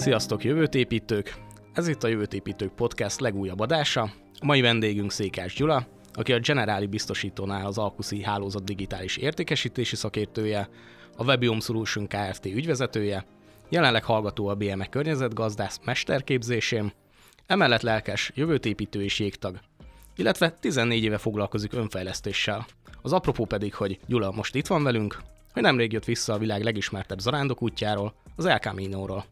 Sziasztok jövőtépítők! Ez itt a Jövőtépítők Podcast legújabb adása. A mai vendégünk Székás Gyula, aki a Generáli biztosítónál az Alkuszi hálózat digitális értékesítési szakértője, a Webium Solution Kft. ügyvezetője, jelenleg hallgató a BME környezetgazdász mesterképzésén, emellett lelkes jövőtépítő és jégtag, illetve 14 éve foglalkozik önfejlesztéssel. Az apropó pedig, hogy Gyula most itt van velünk, hogy nemrég jött vissza a világ legismertebb zarándok útjáról, az El Camino-ról.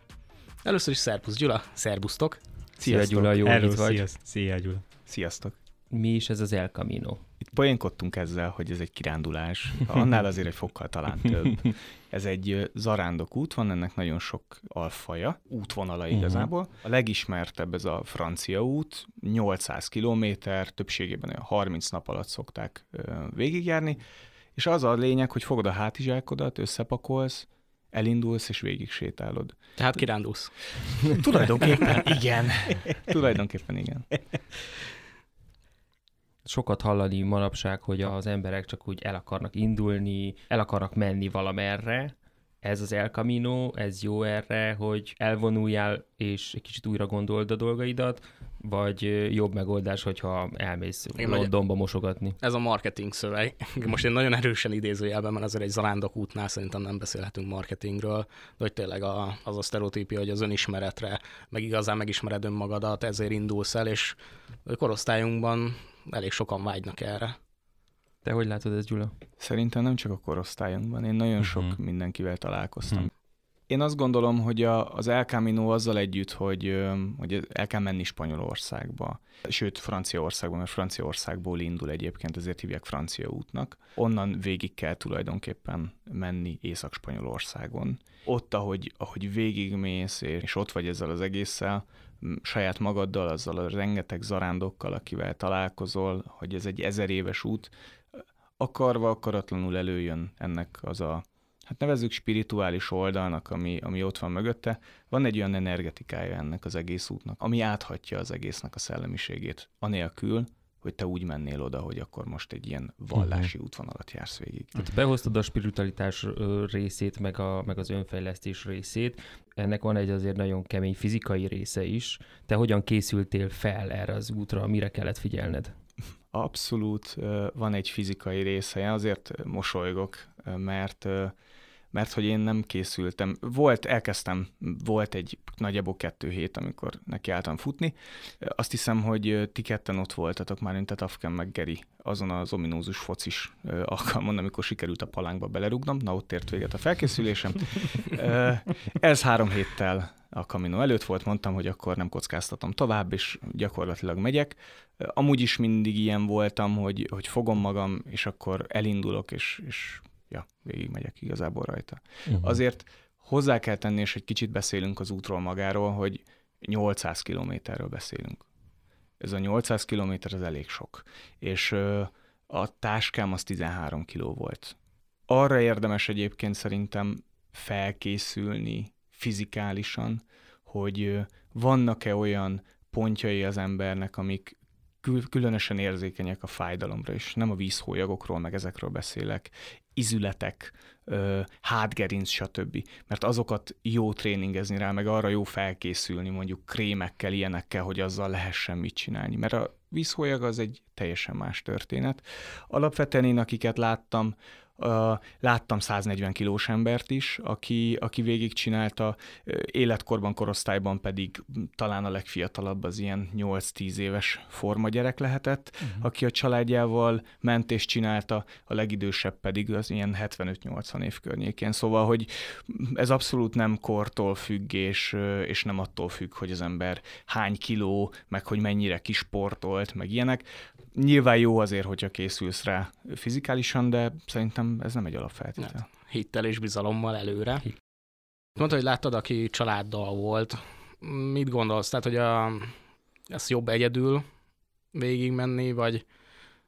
Először is szervusz Gyula, szervusztok! Szia Gyula, jó, Hello, itt vagy. Szia, szia Gyula. Sziasztok! Mi is ez az El Camino? Itt poénkodtunk ezzel, hogy ez egy kirándulás, annál azért egy fokkal talán több. Ez egy zarándok út, van ennek nagyon sok alfaja, útvonala igazából. A legismertebb ez a francia út, 800 kilométer, többségében olyan 30 nap alatt szokták végigjárni, és az a lényeg, hogy fogod a hátizsákodat, összepakolsz, elindulsz és végig sétálod. Tehát kirándulsz. Tulajdonképpen igen. Tulajdonképpen igen. Sokat hallani manapság, hogy az emberek csak úgy el akarnak indulni, el akarnak menni valamerre. Ez az El Camino, ez jó erre, hogy elvonuljál és egy kicsit újra gondold a dolgaidat, vagy jobb megoldás, hogyha elmész vagy- Londonba mosogatni. Ez a marketing szöveg. Most én nagyon erősen idézőjelben, mert azért egy zarándok útnál szerintem nem beszélhetünk marketingről, de hogy tényleg a, az a sztereotípia, hogy az önismeretre, meg igazán megismered önmagadat, ezért indulsz el, és a korosztályunkban elég sokan vágynak erre. Te hogy látod ezt, Gyula? Szerintem nem csak a korosztályunkban, én nagyon sok Mhm. mindenkivel találkoztam. Hm. Én azt gondolom, hogy a, az El Camino azzal együtt, hogy, hogy el kell menni Spanyolországba, sőt Franciaországba, mert Franciaországból indul egyébként, ezért hívják francia útnak. Onnan végig kell tulajdonképpen menni Észak-Spanyolországon. Ott, ahogy, ahogy végigmész, és ott vagy ezzel az egésszel, saját magaddal, azzal a rengeteg zarándokkal, akivel találkozol, hogy ez egy ezer éves út, akarva, akaratlanul előjön ennek az a, hát nevezzük spirituális oldalnak, ami, ami ott van mögötte. Van egy olyan energetikája ennek az egész útnak, ami áthatja az egésznek a szellemiségét, anélkül, hogy te úgy mennél oda, hogy akkor most egy ilyen vallási útvonalat jársz végig. Hát behoztad a spiritualitás részét, meg, a, meg az önfejlesztés részét. Ennek van egy azért nagyon kemény fizikai része is. Te hogyan készültél fel erre az útra, mire kellett figyelned? Abszolút van egy fizikai része, azért mosolygok, mert mert hogy én nem készültem. Volt, elkezdtem, volt egy nagyjából kettő hét, amikor nekiálltam futni. Azt hiszem, hogy ti ketten ott voltatok már, mint a Tafken meg Geri, azon az ominózus focis alkalmon, amikor sikerült a palánkba belerugnom. Na, ott ért véget a felkészülésem. Ez három héttel a Camino előtt volt, mondtam, hogy akkor nem kockáztatom tovább, és gyakorlatilag megyek. Amúgy is mindig ilyen voltam, hogy, hogy fogom magam, és akkor elindulok, és, és ja, végigmegyek igazából rajta. Uh-huh. Azért hozzá kell tenni, és egy kicsit beszélünk az útról magáról, hogy 800 kilométerről beszélünk. Ez a 800 kilométer az elég sok. És a táskám az 13 kiló volt. Arra érdemes egyébként szerintem felkészülni fizikálisan, hogy vannak-e olyan pontjai az embernek, amik kül- különösen érzékenyek a fájdalomra, és nem a vízhólyagokról, meg ezekről beszélek, izületek, hátgerinc, stb. Mert azokat jó tréningezni rá, meg arra jó felkészülni, mondjuk krémekkel, ilyenekkel, hogy azzal lehessen mit csinálni. Mert a vízhólyag az egy teljesen más történet. Alapvetően én, akiket láttam, láttam 140 kilós embert is, aki, aki végigcsinálta, életkorban, korosztályban pedig talán a legfiatalabb az ilyen 8-10 éves forma gyerek lehetett, uh-huh. aki a családjával ment és csinálta, a legidősebb pedig az ilyen 75-80 év környékén. Szóval, hogy ez abszolút nem kortól függ, és, és nem attól függ, hogy az ember hány kiló, meg hogy mennyire kisportolt, meg ilyenek. Nyilván jó azért, hogyha készülsz rá fizikálisan, de szerintem ez nem egy alapfeltétel. Hittel és bizalommal előre. Mondta, hogy láttad, aki családdal volt. Mit gondolsz? Tehát, hogy a, ez jobb egyedül végigmenni, vagy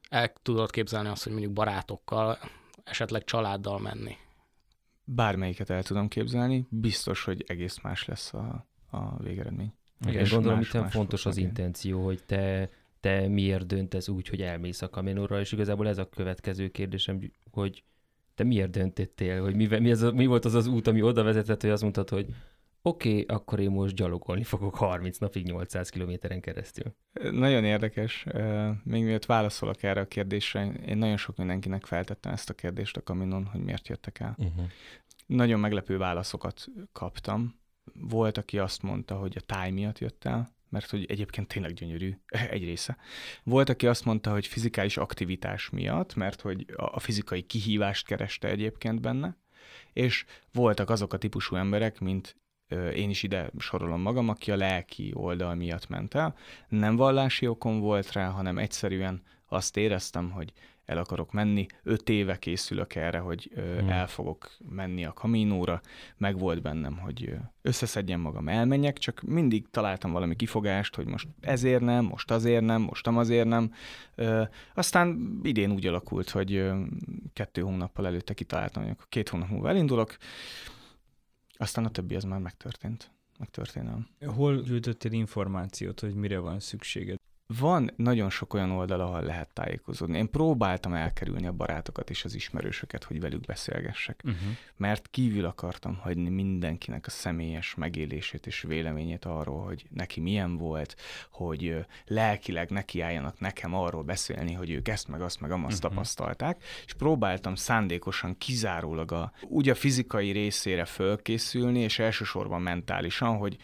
el tudod képzelni azt, hogy mondjuk barátokkal, esetleg családdal menni? Bármelyiket el tudom képzelni, biztos, hogy egész más lesz a, a végeredmény. Igen, És gondolom, más- itt más fontos az lenni. intenció, hogy te, te miért döntesz úgy, hogy elmész a Caminóra, és igazából ez a következő kérdésem, hogy te miért döntöttél, hogy mi, mi, ez a, mi volt az az út, ami oda vezetett, hogy azt mondtad, hogy oké, okay, akkor én most gyalogolni fogok 30 napig 800 kilométeren keresztül. Nagyon érdekes. Még miatt válaszolok erre a kérdésre, én nagyon sok mindenkinek feltettem ezt a kérdést a kaminon, hogy miért jöttek el. Uh-huh. Nagyon meglepő válaszokat kaptam. Volt, aki azt mondta, hogy a táj miatt jött el, mert hogy egyébként tényleg gyönyörű egy része. Volt, aki azt mondta, hogy fizikális aktivitás miatt, mert hogy a fizikai kihívást kereste egyébként benne, és voltak azok a típusú emberek, mint én is ide sorolom magam, aki a lelki oldal miatt ment el. Nem vallási okon volt rá, hanem egyszerűen azt éreztem, hogy el akarok menni. Öt éve készülök erre, hogy hmm. el fogok menni a kaminóra. Meg volt bennem, hogy összeszedjem magam, elmenjek, csak mindig találtam valami kifogást, hogy most ezért nem, most azért nem, most azért nem. Aztán idén úgy alakult, hogy kettő hónappal előtte kitaláltam, hogy két hónap múlva elindulok, aztán a többi az már megtörtént. Megtörténelem. Hol gyűjtöttél információt, hogy mire van szükséged? Van nagyon sok olyan oldal, ahol lehet tájékozódni. Én próbáltam elkerülni a barátokat és az ismerősöket, hogy velük beszélgessek, uh-huh. mert kívül akartam hagyni mindenkinek a személyes megélését és véleményét arról, hogy neki milyen volt, hogy lelkileg nekiálljanak nekem arról beszélni, hogy ők ezt meg azt meg amazt uh-huh. tapasztalták, és próbáltam szándékosan kizárólag a, úgy a fizikai részére fölkészülni, és elsősorban mentálisan, hogy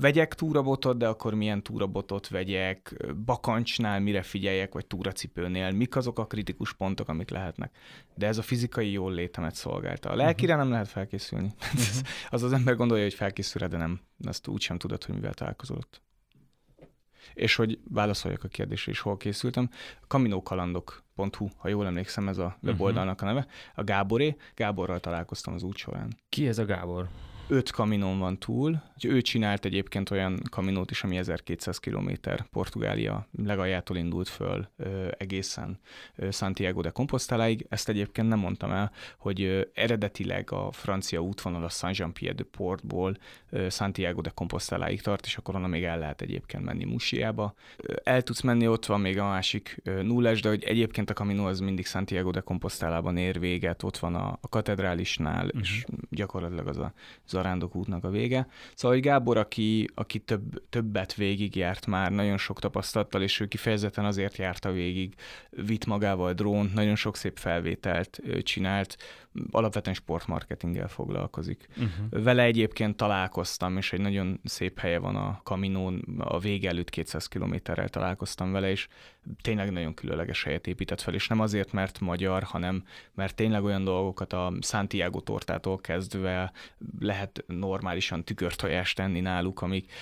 vegyek túrabotot, de akkor milyen túrabotot vegyek, bakancsnál mire figyeljek, vagy túracipőnél, mik azok a kritikus pontok, amik lehetnek. De ez a fizikai jól létemet szolgálta. A lelkire nem lehet felkészülni. Uh-huh. az az ember gondolja, hogy felkészül, de nem. Azt úgy sem tudod, hogy mivel találkozolott. És hogy válaszoljak a kérdésre is, hol készültem. Kaminókalandok.hu, ha jól emlékszem, ez a weboldalnak a neve. A Gáboré. Gáborral találkoztam az út során. Ki ez a Gábor? Öt kaminon van túl. Ő csinált egyébként olyan kaminót is, ami 1200 km Portugália legaljától indult föl egészen Santiago de Composteláig. Ezt egyébként nem mondtam el, hogy eredetileg a francia útvonal a Saint-Jean-Pierre de Portból Santiago de Composteláig tart, és akkor onnan még el lehet egyébként menni Musiába. El tudsz menni, ott van még a másik nullás, de hogy egyébként a kaminó az mindig Santiago de Compostelában ér véget, ott van a, a katedrálisnál, uh-huh. és gyakorlatilag az a, az útnak a vége. Szóval, hogy Gábor, aki, aki több, többet végigjárt már, nagyon sok tapasztalattal, és ő kifejezetten azért járta végig, vitt magával drón, nagyon sok szép felvételt csinált, alapvetően sportmarketinggel foglalkozik. Uh-huh. Vele egyébként találkoztam, és egy nagyon szép helye van a Kaminón, a vége előtt 200 kilométerrel találkoztam vele, és tényleg nagyon különleges helyet épített fel, és nem azért, mert magyar, hanem mert tényleg olyan dolgokat a Santiago tortától kezdve lehet normálisan tükörtojást tenni náluk, amik,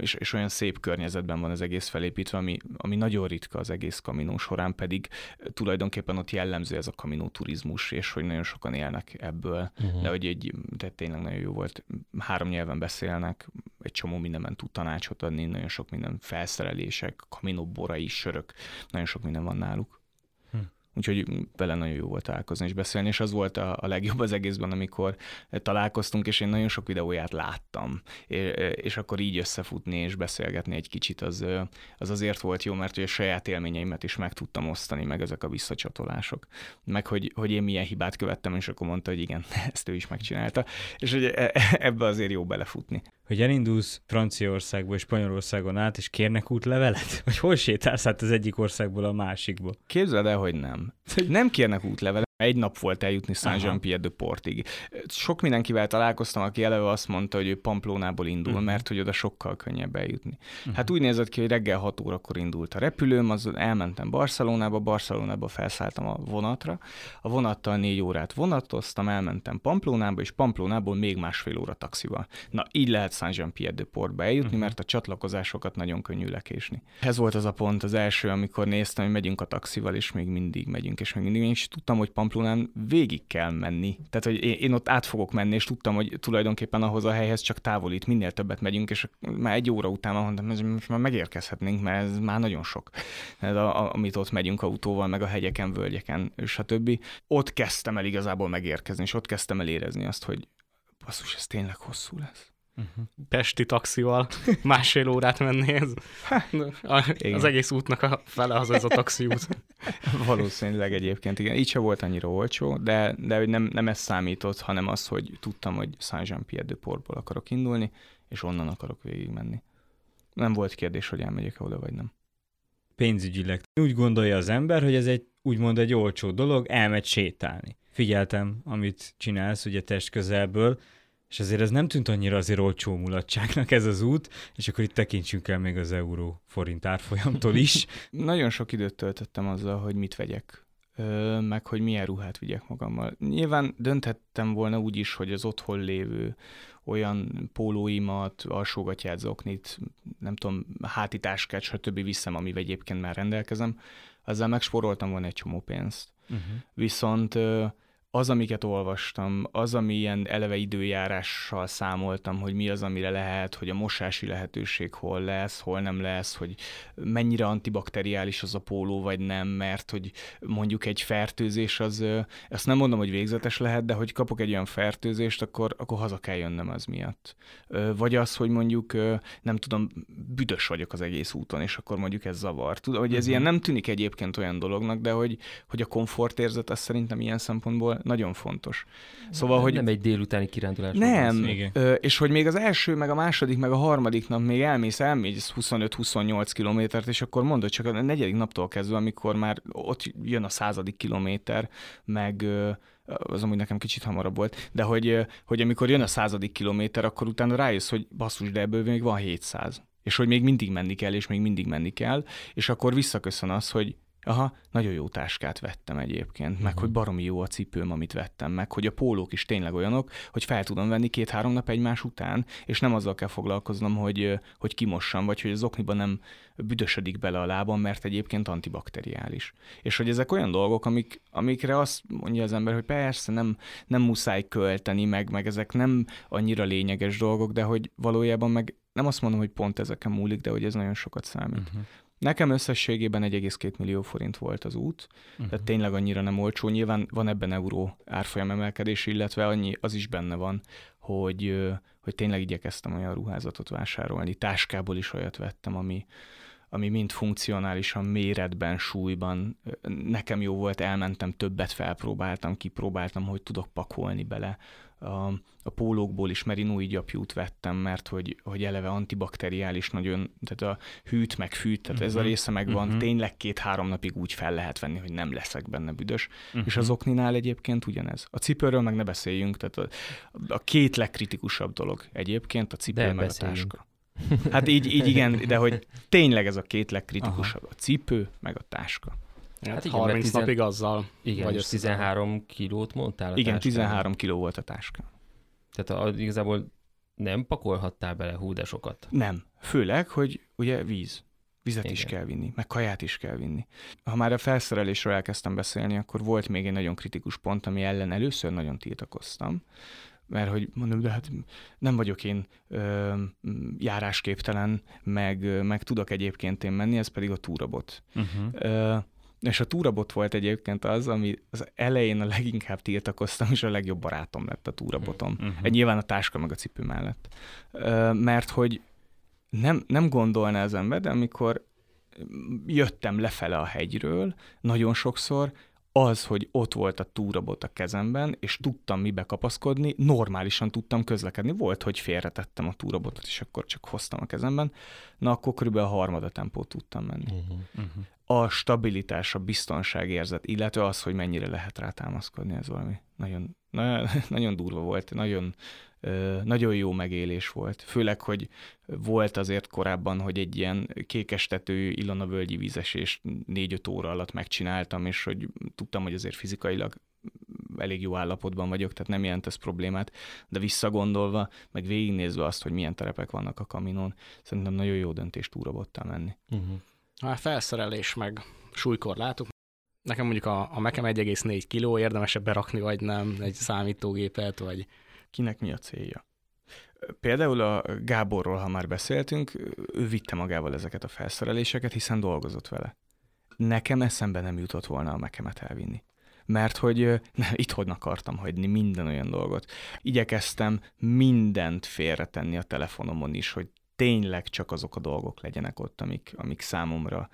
és, és olyan szép környezetben van az egész felépítve, ami, ami nagyon ritka az egész kaminó során, pedig tulajdonképpen ott jellemző ez a kaminó turizmus, és hogy nagyon sokan élnek ebből, uh-huh. de hogy egy, de tényleg nagyon jó volt. Három nyelven beszélnek, egy csomó mindenben tud tanácsot adni, nagyon sok minden felszerelések, kaminó borai, sörök, nagyon sok minden van náluk. Úgyhogy vele nagyon jó volt találkozni és beszélni, és az volt a, a legjobb az egészben, amikor találkoztunk, és én nagyon sok videóját láttam, és, és akkor így összefutni és beszélgetni egy kicsit, az, az azért volt jó, mert a saját élményeimet is meg tudtam osztani, meg ezek a visszacsatolások, meg hogy, hogy én milyen hibát követtem, és akkor mondta, hogy igen, ezt ő is megcsinálta, és hogy e, e, ebbe azért jó belefutni hogy elindulsz Franciaországba és Spanyolországon át, és kérnek útlevelet? Vagy hol sétálsz át az egyik országból a másikba? Képzeld el, hogy nem. Nem kérnek útlevelet. Egy nap volt eljutni Saint-Jean-Pierre de Portig. Sok mindenkivel találkoztam, aki eleve azt mondta, hogy ő Pamplónából indul, uh-huh. mert hogy oda sokkal könnyebb eljutni. Uh-huh. Hát úgy nézett ki, hogy reggel 6 órakor indult a repülőm, az elmentem Barcelonába, Barcelonába felszálltam a vonatra, a vonattal négy órát vonatoztam, elmentem Pamplónába, és Pamplónából még másfél óra taxival. Na, így lehet Saint-Jean-Pierre de Portba eljutni, uh-huh. mert a csatlakozásokat nagyon könnyű lekésni. Ez volt az a pont, az első, amikor néztem, hogy megyünk a taxival, és még mindig megyünk, és még mindig, és tudtam, hogy Pamplonán végig kell menni. Tehát, hogy én, ott át fogok menni, és tudtam, hogy tulajdonképpen ahhoz a helyhez csak távolít, minél többet megyünk, és már egy óra után mondtam, hogy most már megérkezhetnénk, mert ez már nagyon sok. Ez a, a, amit ott megyünk autóval, meg a hegyeken, völgyeken, többi. Ott kezdtem el igazából megérkezni, és ott kezdtem el érezni azt, hogy basszus, ez tényleg hosszú lesz uh-huh. pesti taxival másfél órát menni, ez a, az egész útnak a fele az ez a taxiút. Valószínűleg egyébként, igen. Így se volt annyira olcsó, de, de nem, nem ez számított, hanem az, hogy tudtam, hogy Saint-Jean-Pierre-de-Portból akarok indulni, és onnan akarok végigmenni. Nem volt kérdés, hogy elmegyek oda, vagy nem. Pénzügyileg úgy gondolja az ember, hogy ez egy úgymond egy olcsó dolog, elmegy sétálni. Figyeltem, amit csinálsz ugye test közelből, és azért ez nem tűnt annyira azért olcsó mulatságnak ez az út, és akkor itt tekintsünk el még az euró forint árfolyamtól is. Nagyon sok időt töltöttem azzal, hogy mit vegyek, meg hogy milyen ruhát vigyek magammal. Nyilván dönthettem volna úgy is, hogy az otthon lévő olyan pólóimat, alsógatját, zoknit, nem tudom, hátitáskát, stb. viszem, amivel egyébként már rendelkezem, azzal megsporoltam volna egy csomó pénzt. Uh-huh. Viszont az, amiket olvastam, az, ami ilyen eleve időjárással számoltam, hogy mi az, amire lehet, hogy a mosási lehetőség hol lesz, hol nem lesz, hogy mennyire antibakteriális az a póló, vagy nem, mert hogy mondjuk egy fertőzés az, ezt nem mondom, hogy végzetes lehet, de hogy kapok egy olyan fertőzést, akkor, akkor haza kell jönnöm az miatt. Vagy az, hogy mondjuk nem tudom, büdös vagyok az egész úton, és akkor mondjuk ez zavar. Tudom, hogy ez uh-huh. ilyen nem tűnik egyébként olyan dolognak, de hogy, hogy a komfortérzet az szerintem ilyen szempontból nagyon fontos. Szóval, hogy... Nem egy délutáni kirándulás. Nem, ö, és hogy még az első, meg a második, meg a harmadik nap még elmész, elmész 25-28 kilométert, és akkor mondod csak a negyedik naptól kezdve, amikor már ott jön a századik kilométer, meg az amúgy nekem kicsit hamarabb volt, de hogy, hogy amikor jön a századik kilométer, akkor utána rájössz, hogy basszus, de ebből még van 700 és hogy még mindig menni kell, és még mindig menni kell, és akkor visszaköszön az, hogy Aha, nagyon jó táskát vettem egyébként, meg mhm. hogy baromi jó a cipőm, amit vettem, meg hogy a pólók is tényleg olyanok, hogy fel tudom venni két-három nap egymás után, és nem azzal kell foglalkoznom, hogy, hogy kimossam, vagy hogy az okniba nem büdösödik bele a lábam, mert egyébként antibakteriális. És hogy ezek olyan dolgok, amik, amikre azt mondja az ember, hogy persze nem, nem muszáj költeni, meg, meg ezek nem annyira lényeges dolgok, de hogy valójában meg nem azt mondom, hogy pont ezeken múlik, de hogy ez nagyon sokat számít. Uh-huh. Nekem összességében 1,2 millió forint volt az út, uh-huh. tehát tényleg annyira nem olcsó. Nyilván van ebben euró árfolyam emelkedés, illetve annyi az is benne van, hogy, hogy tényleg igyekeztem olyan ruházatot vásárolni. Táskából is olyat vettem, ami, ami mind funkcionálisan, méretben, súlyban nekem jó volt, elmentem, többet felpróbáltam, kipróbáltam, hogy tudok pakolni bele a, a pólókból is merinói gyapjút vettem, mert hogy, hogy eleve antibakteriális nagyon, tehát a hűt meg fűt, tehát uh-huh. ez a mhm. része megvan, uh-huh. tényleg két-három napig úgy fel lehet venni, hogy nem leszek benne büdös. Uh-huh. És az okninál egyébként ugyanez. A cipőről meg ne beszéljünk, tehát a, a két legkritikusabb dolog egyébként a cipő De meg beszéljünk. a táska. Hát így, így igen, de hogy tényleg ez a két legkritikusabb, Aha. a cipő meg a táska. Hát, hát igen, 30 tizen... napig azzal. Igen, vagy 13 kilót mondtál a Igen, táskán. 13 kiló volt a táska. Tehát a, igazából nem pakolhattál bele hú, de sokat. Nem. Főleg, hogy ugye víz. Vizet Igen. is kell vinni, meg kaját is kell vinni. Ha már a felszerelésről elkezdtem beszélni, akkor volt még egy nagyon kritikus pont, ami ellen először nagyon tiltakoztam, mert hogy mondom, de hát nem vagyok én ö, járásképtelen, meg, meg tudok egyébként én menni, ez pedig a túrabot. Uh-huh. Ö, és a túrabot volt egyébként az, ami az elején a leginkább tiltakoztam, és a legjobb barátom lett a túrabotom. Uh-huh. Egy nyilván a táska meg a cipő mellett. Mert hogy nem, nem gondolná az ember, de amikor jöttem lefele a hegyről, nagyon sokszor az, hogy ott volt a túrabot a kezemben, és tudtam mibe kapaszkodni, normálisan tudtam közlekedni. Volt, hogy félretettem a túrabotot, és akkor csak hoztam a kezemben, na akkor körülbelül a harmada tempót tudtam menni. Uh-huh, uh-huh. A stabilitás, a biztonságérzet, illetve az, hogy mennyire lehet rá támaszkodni, ez valami nagyon, nagyon, nagyon durva volt, nagyon nagyon jó megélés volt. Főleg, hogy volt azért korábban, hogy egy ilyen kékestető Ilona völgyi vízesést négy-öt óra alatt megcsináltam, és hogy tudtam, hogy azért fizikailag elég jó állapotban vagyok, tehát nem jelent ez problémát, de visszagondolva, meg végignézve azt, hogy milyen terepek vannak a kaminon, szerintem nagyon jó döntés túrabottal menni. Uh-huh. Hát felszerelés meg súlykorlátok. Nekem mondjuk a, a Mekem 1,4 kiló, érdemesebb berakni, vagy nem, egy számítógépet, vagy kinek mi a célja. Például a Gáborról, ha már beszéltünk, ő vitte magával ezeket a felszereléseket, hiszen dolgozott vele. Nekem eszembe nem jutott volna a mekemet elvinni. mert hogy ne, itthon akartam hagyni minden olyan dolgot. Igyekeztem mindent félretenni a telefonomon is, hogy tényleg csak azok a dolgok legyenek ott, amik, amik számomra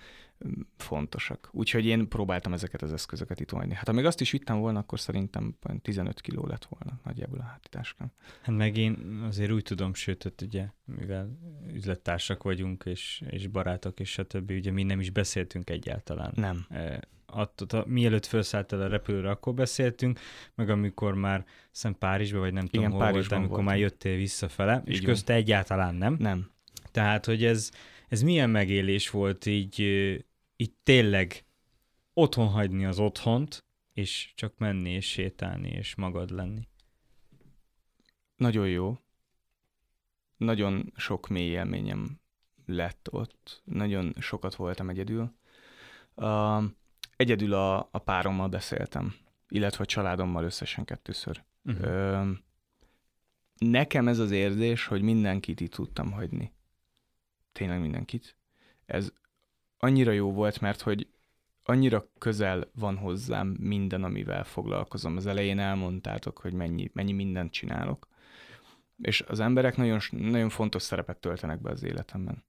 fontosak. Úgyhogy én próbáltam ezeket az eszközöket itt hagyni. Hát ha még azt is vittem volna, akkor szerintem olyan 15 kiló lett volna nagyjából a hátitáskám. Hát meg én azért úgy tudom, sőt, hogy ugye, mivel üzlettársak vagyunk, és, és barátok, és stb., ugye mi nem is beszéltünk egyáltalán. Nem. Eh, attól, mielőtt felszálltál a repülőre, akkor beszéltünk, meg amikor már szem Párizsba, vagy nem tudom, Igen, hol Párizsban voltál, amikor voltam. már jöttél visszafele, és van. közte egyáltalán nem. Nem. Tehát, hogy ez, ez milyen megélés volt így, így tényleg otthon hagyni az otthont, és csak menni és sétálni, és magad lenni. Nagyon jó. Nagyon sok mély élményem lett ott. Nagyon sokat voltam egyedül. Uh, egyedül a, a párommal beszéltem, illetve a családommal összesen kettőször. Uh-huh. Ö, nekem ez az érzés, hogy mindenkit itt tudtam hagyni. Tényleg mindenkit. Ez annyira jó volt, mert hogy annyira közel van hozzám minden, amivel foglalkozom. Az elején elmondtátok, hogy mennyi, mennyi mindent csinálok. És az emberek nagyon, nagyon fontos szerepet töltenek be az életemben.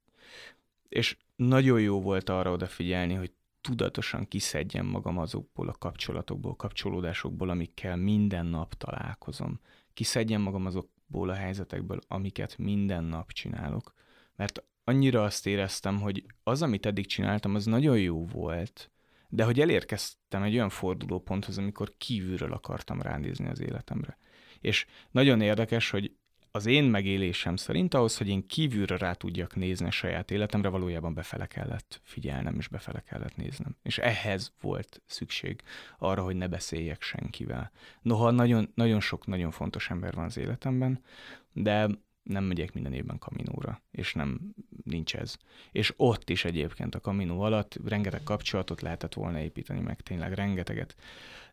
És nagyon jó volt arra odafigyelni, hogy tudatosan kiszedjem magam azokból a kapcsolatokból, kapcsolódásokból, amikkel minden nap találkozom. Kiszedjem magam azokból a helyzetekből, amiket minden nap csinálok. Mert annyira azt éreztem, hogy az, amit eddig csináltam, az nagyon jó volt, de hogy elérkeztem egy olyan fordulóponthoz, amikor kívülről akartam ránézni az életemre. És nagyon érdekes, hogy az én megélésem szerint ahhoz, hogy én kívülről rá tudjak nézni a saját életemre, valójában befele kellett figyelnem, és befele kellett néznem. És ehhez volt szükség arra, hogy ne beszéljek senkivel. Noha nagyon, nagyon sok, nagyon fontos ember van az életemben, de nem megyek minden évben kaminóra, és nem nincs ez. És ott is egyébként a kaminó alatt rengeteg kapcsolatot lehetett volna építeni, meg tényleg rengeteget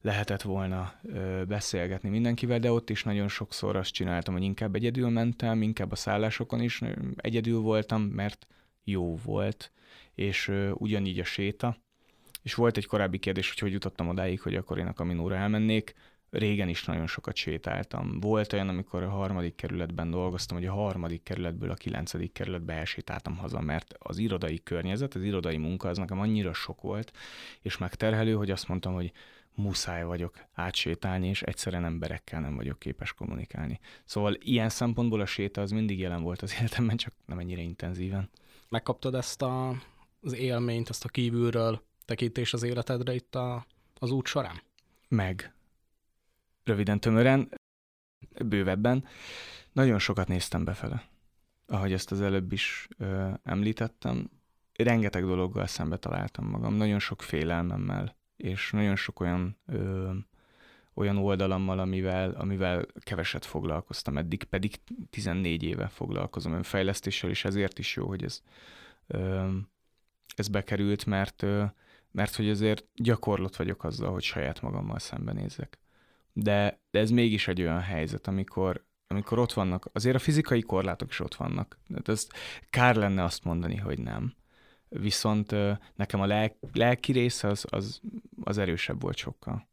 lehetett volna ö, beszélgetni mindenkivel, de ott is nagyon sokszor azt csináltam, hogy inkább egyedül mentem, inkább a szállásokon is egyedül voltam, mert jó volt, és ö, ugyanígy a séta. És volt egy korábbi kérdés, hogy hogy jutottam odáig, hogy akkor én a kaminóra elmennék. Régen is nagyon sokat sétáltam. Volt olyan, amikor a harmadik kerületben dolgoztam, hogy a harmadik kerületből a kilencedik kerületbe elsétáltam haza, mert az irodai környezet, az irodai munka az nekem annyira sok volt, és megterhelő, hogy azt mondtam, hogy muszáj vagyok átsétálni, és egyszerűen emberekkel nem vagyok képes kommunikálni. Szóval ilyen szempontból a séta az mindig jelen volt az életemben, csak nem ennyire intenzíven. Megkaptad ezt a, az élményt, ezt a kívülről tekintés az életedre itt a, az út során? Meg. Röviden, tömören, bővebben. Nagyon sokat néztem befele. Ahogy ezt az előbb is ö, említettem, rengeteg dologgal szembe találtam magam, nagyon sok félelmemmel, és nagyon sok olyan ö, olyan oldalammal, amivel, amivel keveset foglalkoztam eddig, pedig 14 éve foglalkozom önfejlesztéssel, és ezért is jó, hogy ez, ö, ez bekerült, mert, ö, mert hogy azért gyakorlott vagyok azzal, hogy saját magammal szembenézek. De, de ez mégis egy olyan helyzet, amikor, amikor ott vannak, azért a fizikai korlátok is ott vannak. De ez kár lenne azt mondani, hogy nem. Viszont nekem a lelk, lelki része az, az, az erősebb volt sokkal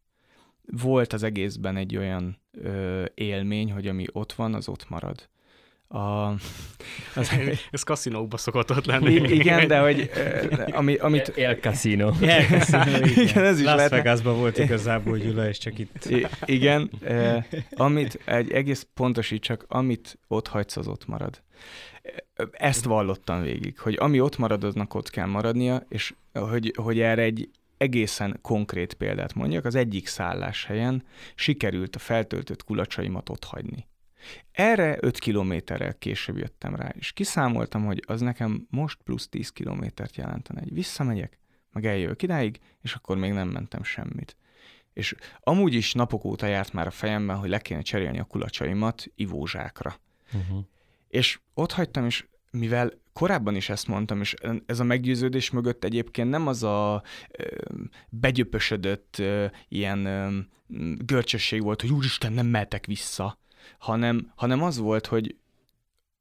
volt az egészben egy olyan ö, élmény, hogy ami ott van, az ott marad. A, az, ez kaszinókba szokott ott lenni. Igen, de hogy ami, amit... El Casino. igen, ez is Las lehetne. Vegasban volt igazából Gyula, és csak itt. I- igen, eh, amit egy egész pontosítsak, amit ott hagysz, az ott marad. Ezt vallottam végig, hogy ami ott marad, aznak ott kell maradnia, és hogy, hogy erre egy egészen konkrét példát mondjak, az egyik szálláshelyen sikerült a feltöltött kulacsaimat ott hagyni. Erre 5 kilométerrel később jöttem rá, és kiszámoltam, hogy az nekem most plusz 10 kilométert jelentene. Egy visszamegyek, meg eljövök idáig, és akkor még nem mentem semmit. És amúgy is napok óta járt már a fejemben, hogy le kéne cserélni a kulacsaimat ivózsákra. Uh-huh. És ott hagytam, és mivel korábban is ezt mondtam, és ez a meggyőződés mögött egyébként nem az a ö, begyöpösödött ö, ilyen ö, görcsösség volt, hogy úristen, nem mehetek vissza, hanem, hanem az volt, hogy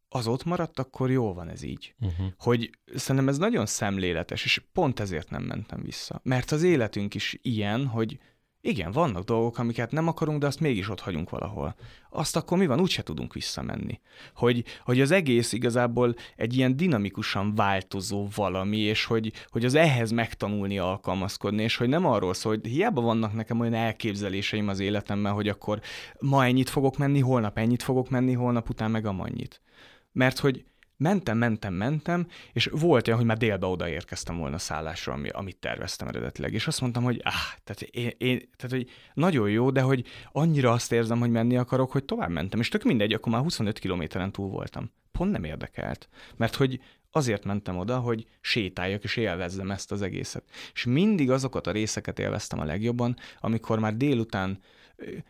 az ott maradt, akkor jól van ez így. Uh-huh. Hogy szerintem ez nagyon szemléletes, és pont ezért nem mentem vissza. Mert az életünk is ilyen, hogy Igen, vannak dolgok, amiket nem akarunk, de azt mégis ott hagyunk valahol. Azt akkor mi van? Úgyse tudunk visszamenni. Hogy, hogy az egész igazából egy ilyen dinamikusan változó valami, és hogy, hogy az ehhez megtanulni alkalmazkodni, és hogy nem arról szól, hogy hiába vannak nekem olyan elképzeléseim az életemben, hogy akkor ma ennyit fogok menni, holnap ennyit fogok menni, holnap után meg amannyit. Mert hogy mentem, mentem, mentem, és volt olyan, hogy már délbe odaérkeztem volna szállásra, ami, amit terveztem eredetileg. És azt mondtam, hogy áh, tehát, én, én, tehát hogy nagyon jó, de hogy annyira azt érzem, hogy menni akarok, hogy tovább mentem. És tök mindegy, akkor már 25 kilométeren túl voltam. Pont nem érdekelt. Mert hogy azért mentem oda, hogy sétáljak és élvezzem ezt az egészet. És mindig azokat a részeket élveztem a legjobban, amikor már délután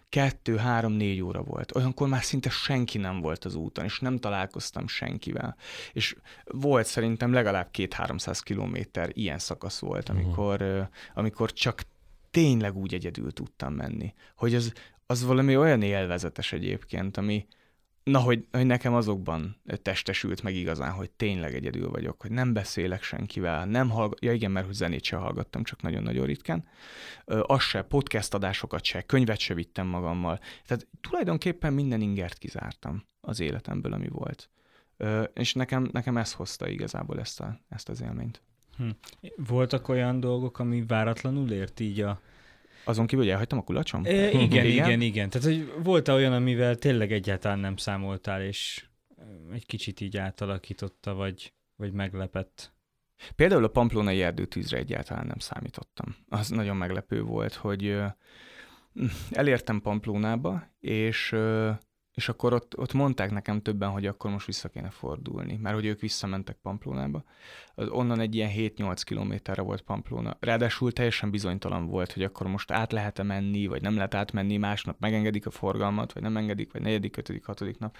kettő, három, négy óra volt. Olyankor már szinte senki nem volt az úton, és nem találkoztam senkivel. És volt szerintem legalább két-háromszáz kilométer ilyen szakasz volt, mhm. amikor, uh-huh. amikor csak tényleg úgy egyedül tudtam menni. Hogy az, az valami olyan élvezetes egyébként, ami, Na, hogy, hogy nekem azokban testesült meg igazán, hogy tényleg egyedül vagyok, hogy nem beszélek senkivel, nem hallgat, ja igen, mert hogy zenét se hallgattam, csak nagyon-nagyon ritkán. Ö, az se, podcast adásokat se, könyvet se vittem magammal. Tehát tulajdonképpen minden ingert kizártam az életemből, ami volt. Ö, és nekem, nekem ez hozta igazából ezt, a, ezt az élményt. Hm. Voltak olyan dolgok, ami váratlanul ért így a azon kívül, hogy elhagytam a kulacsom? É, igen, igen, igen, igen. Tehát, hogy volt olyan, amivel tényleg egyáltalán nem számoltál, és egy kicsit így átalakította, vagy, vagy meglepett. Például a pamplonai erdőtűzre egyáltalán nem számítottam. Az nagyon meglepő volt, hogy elértem Pamplónába, és és akkor ott, ott mondták nekem többen, hogy akkor most vissza kéne fordulni, mert hogy ők visszamentek Pamplónába. Az onnan egy ilyen 7-8 kilométerre volt Pamplóna. Ráadásul teljesen bizonytalan volt, hogy akkor most át lehet-e menni, vagy nem lehet átmenni, másnap megengedik a forgalmat, vagy nem engedik, vagy negyedik, ötödik, hatodik nap.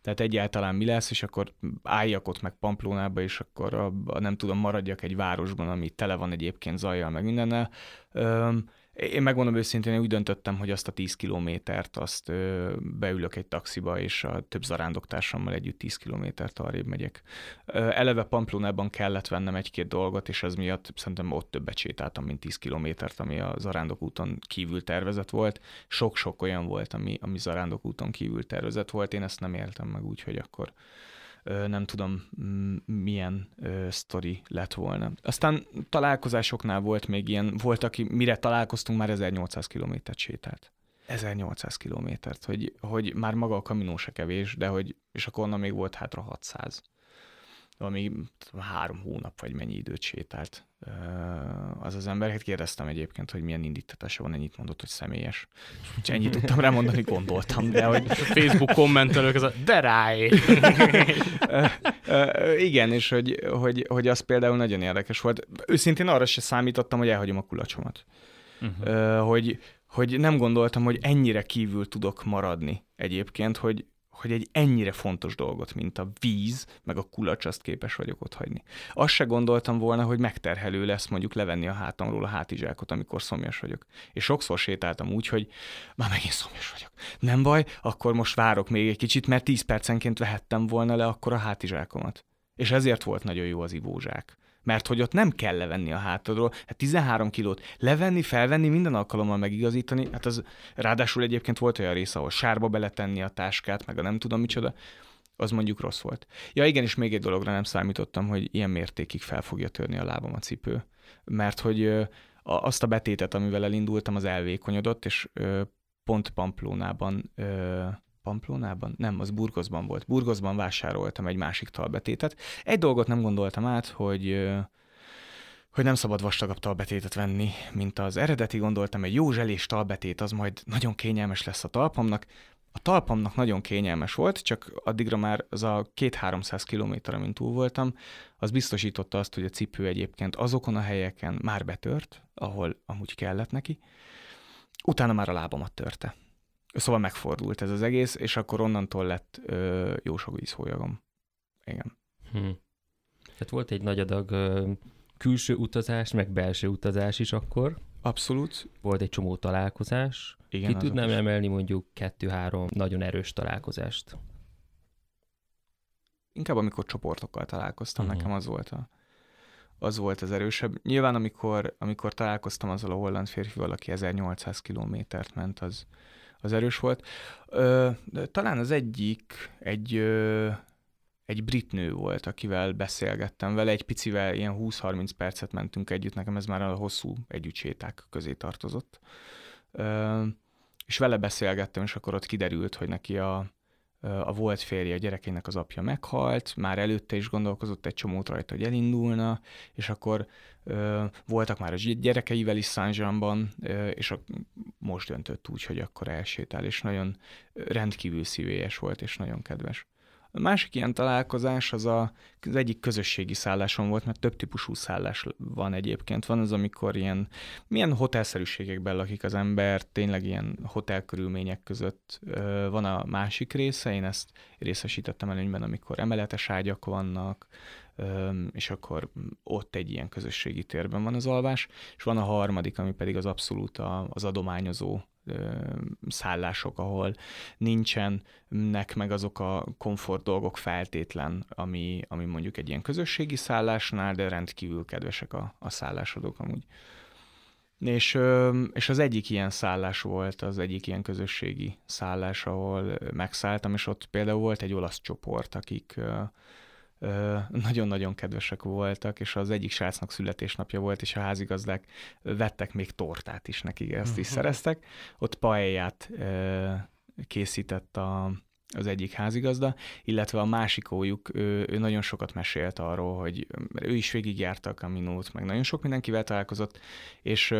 Tehát egyáltalán mi lesz, és akkor álljak ott meg Pamplónába, és akkor a, a, nem tudom, maradjak egy városban, ami tele van egyébként zajjal, meg mindennel. Öm, én megmondom őszintén, én úgy döntöttem, hogy azt a 10 kilométert, azt beülök egy taxiba, és a több zarándoktársammal együtt 10 kilométert arrébb megyek. Ö, eleve Pamplonában kellett vennem egy-két dolgot, és ez miatt szerintem ott többet sétáltam, mint 10 kilométert, ami a zarándok úton kívül tervezett volt. Sok-sok olyan volt, ami, ami zarándok úton kívül tervezett volt, én ezt nem éltem meg úgy, hogy akkor nem tudom milyen sztori lett volna. Aztán találkozásoknál volt még ilyen, volt, aki mire találkoztunk, már 1800 kilométert sétált. 1800 kilométert, hogy, hogy már maga a kaminó se kevés, de hogy, és akkor onnan még volt hátra 600 ami három hónap vagy mennyi időt sétált az az ember. Hát kérdeztem egyébként, hogy milyen indítatása van, ennyit mondott, hogy személyes. És ennyit tudtam rá mondani, gondoltam, de hogy... A Facebook kommentelők, ez a de ráj! Igen, és hogy, hogy, hogy az például nagyon érdekes volt. Őszintén arra se számítottam, hogy elhagyom a kulacsomat. Uh-huh. Hogy, hogy nem gondoltam, hogy ennyire kívül tudok maradni egyébként, hogy, hogy egy ennyire fontos dolgot, mint a víz, meg a kulacs, azt képes vagyok ott hagyni. Azt se gondoltam volna, hogy megterhelő lesz mondjuk levenni a hátamról a hátizsákot, amikor szomjas vagyok. És sokszor sétáltam úgy, hogy már megint szomjas vagyok. Nem baj, akkor most várok még egy kicsit, mert 10 percenként vehettem volna le akkor a hátizsákomat. És ezért volt nagyon jó az ivózsák mert hogy ott nem kell levenni a hátadról. Hát 13 kilót levenni, felvenni, minden alkalommal megigazítani, hát az ráadásul egyébként volt olyan rész, ahol sárba beletenni a táskát, meg a nem tudom micsoda, az mondjuk rossz volt. Ja igen, és még egy dologra nem számítottam, hogy ilyen mértékig fel fogja törni a lábam a cipő. Mert hogy azt a betétet, amivel elindultam, az elvékonyodott, és pont Pamplónában Pamplonában? Nem, az Burgoszban volt. Burgoszban vásároltam egy másik talbetétet. Egy dolgot nem gondoltam át, hogy hogy nem szabad vastagabb talbetétet venni, mint az eredeti, gondoltam, egy jó zselés talbetét, az majd nagyon kényelmes lesz a talpamnak. A talpamnak nagyon kényelmes volt, csak addigra már az a két-háromszáz kilométer, amin túl voltam, az biztosította azt, hogy a cipő egyébként azokon a helyeken már betört, ahol amúgy kellett neki, utána már a lábamat törte. Szóval megfordult ez az egész, és akkor onnantól lett ö, jó sok vízhólyagom. Igen. Hm. Tehát volt egy nagy adag ö, külső utazás, meg belső utazás is akkor. Abszolút. Volt egy csomó találkozás. Igen, Ki tudnám is. emelni mondjuk kettő-három nagyon erős találkozást? Inkább amikor csoportokkal találkoztam, uh-huh. nekem az volt a, az volt az erősebb. Nyilván, amikor, amikor találkoztam azzal a holland férfival, aki 1800 kilométert ment, az, az erős volt. Ö, talán az egyik egy, ö, egy brit nő volt, akivel beszélgettem vele, egy picivel, ilyen 20-30 percet mentünk együtt, nekem ez már a hosszú együttséták közé tartozott. Ö, és vele beszélgettem, és akkor ott kiderült, hogy neki a, a volt férje, a gyerekének az apja meghalt, már előtte is gondolkozott egy csomót rajta, hogy elindulna, és akkor ö, voltak már a gyerekeivel is Szánzsánban, és a, most döntött úgy, hogy akkor elsétál, és nagyon rendkívül szívélyes volt, és nagyon kedves. A másik ilyen találkozás az a, az egyik közösségi szálláson volt, mert több típusú szállás van egyébként. Van az, amikor ilyen, milyen hotelszerűségekben lakik az ember, tényleg ilyen hotelkörülmények között. Van a másik része, én ezt részesítettem előnyben, amikor emeletes ágyak vannak, és akkor ott egy ilyen közösségi térben van az alvás, és van a harmadik, ami pedig az abszolút az adományozó szállások, ahol nincsenek meg azok a komfort dolgok feltétlen, ami, ami mondjuk egy ilyen közösségi szállásnál, de rendkívül kedvesek a, a szállásadók amúgy. És, és az egyik ilyen szállás volt, az egyik ilyen közösségi szállás, ahol megszálltam, és ott például volt egy olasz csoport, akik nagyon-nagyon kedvesek voltak, és az egyik srácnak születésnapja volt, és a házigazdák vettek még tortát is nekik, ezt is mhm. szereztek. Ott paelját készített a, az egyik házigazda, illetve a másikójuk, ő, ő nagyon sokat mesélt arról, hogy ő is végigjárta a Kaminót, meg nagyon sok mindenkivel találkozott, és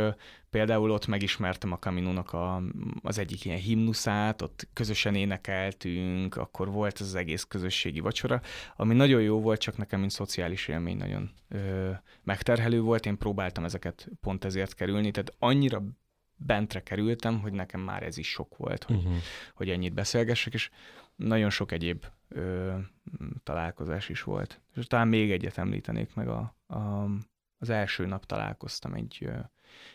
például ott megismertem a Kaminónak a, az egyik ilyen himnuszát, ott közösen énekeltünk, akkor volt az, az egész közösségi vacsora, ami nagyon jó volt, csak nekem, mint szociális élmény nagyon ö, megterhelő volt, én próbáltam ezeket pont ezért kerülni, tehát annyira bentre kerültem, hogy nekem már ez is sok volt, hogy, uh-huh. hogy ennyit beszélgessek, és nagyon sok egyéb ö, találkozás is volt. És talán még egyet említenék meg, a, a, az első nap találkoztam egy ö,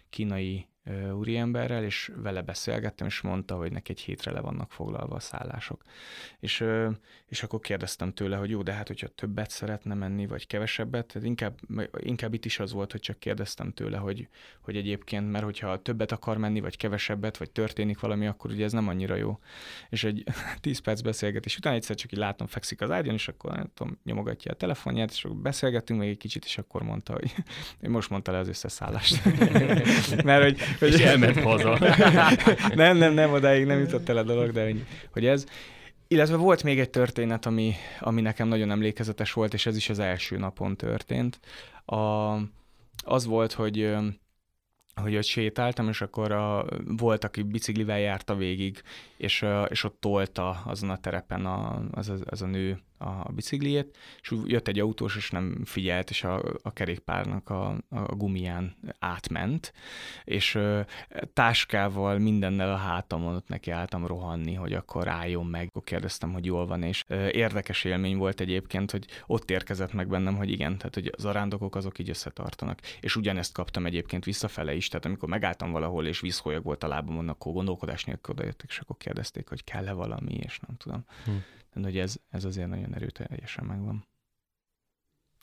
kínai úriemberrel, és vele beszélgettem, és mondta, hogy neki egy hétre le vannak foglalva a szállások. És, és akkor kérdeztem tőle, hogy jó, de hát hogyha többet szeretne menni, vagy kevesebbet, tehát inkább, inkább itt is az volt, hogy csak kérdeztem tőle, hogy, hogy egyébként, mert hogyha többet akar menni, vagy kevesebbet, vagy történik valami, akkor ugye ez nem annyira jó. És egy tíz perc beszélgetés után egyszer csak így látom, fekszik az ágyon, és akkor nem tudom, nyomogatja a telefonját, és akkor beszélgettünk még egy kicsit, és akkor mondta, hogy most mondta le az összeszállást. mert hogy hogy és elment haza. nem, nem, nem, odáig nem jutott el a dolog, de hogy, hogy ez. Illetve volt még egy történet, ami, ami nekem nagyon emlékezetes volt, és ez is az első napon történt. A, az volt, hogy hogy ott sétáltam, és akkor a, volt, aki biciklivel járta végig, és, és ott tolta azon a terepen a, az, az, az a nő a bicikliét, és jött egy autós, és nem figyelt, és a, a kerékpárnak a, a gumiján átment, és ö, táskával, mindennel a hátamon ott neki álltam rohanni, hogy akkor álljon meg, akkor kérdeztem, hogy jól van, és ö, érdekes élmény volt egyébként, hogy ott érkezett meg bennem, hogy igen, tehát hogy az arándokok azok így összetartanak, és ugyanezt kaptam egyébként visszafele is, tehát amikor megálltam valahol, és vízholyag volt a lábamon, akkor gondolkodás nélkül odajöttek, és akkor kérdezték, hogy kell-e valami, és nem tudom. Hm hogy ez, ez azért nagyon erőteljesen megvan.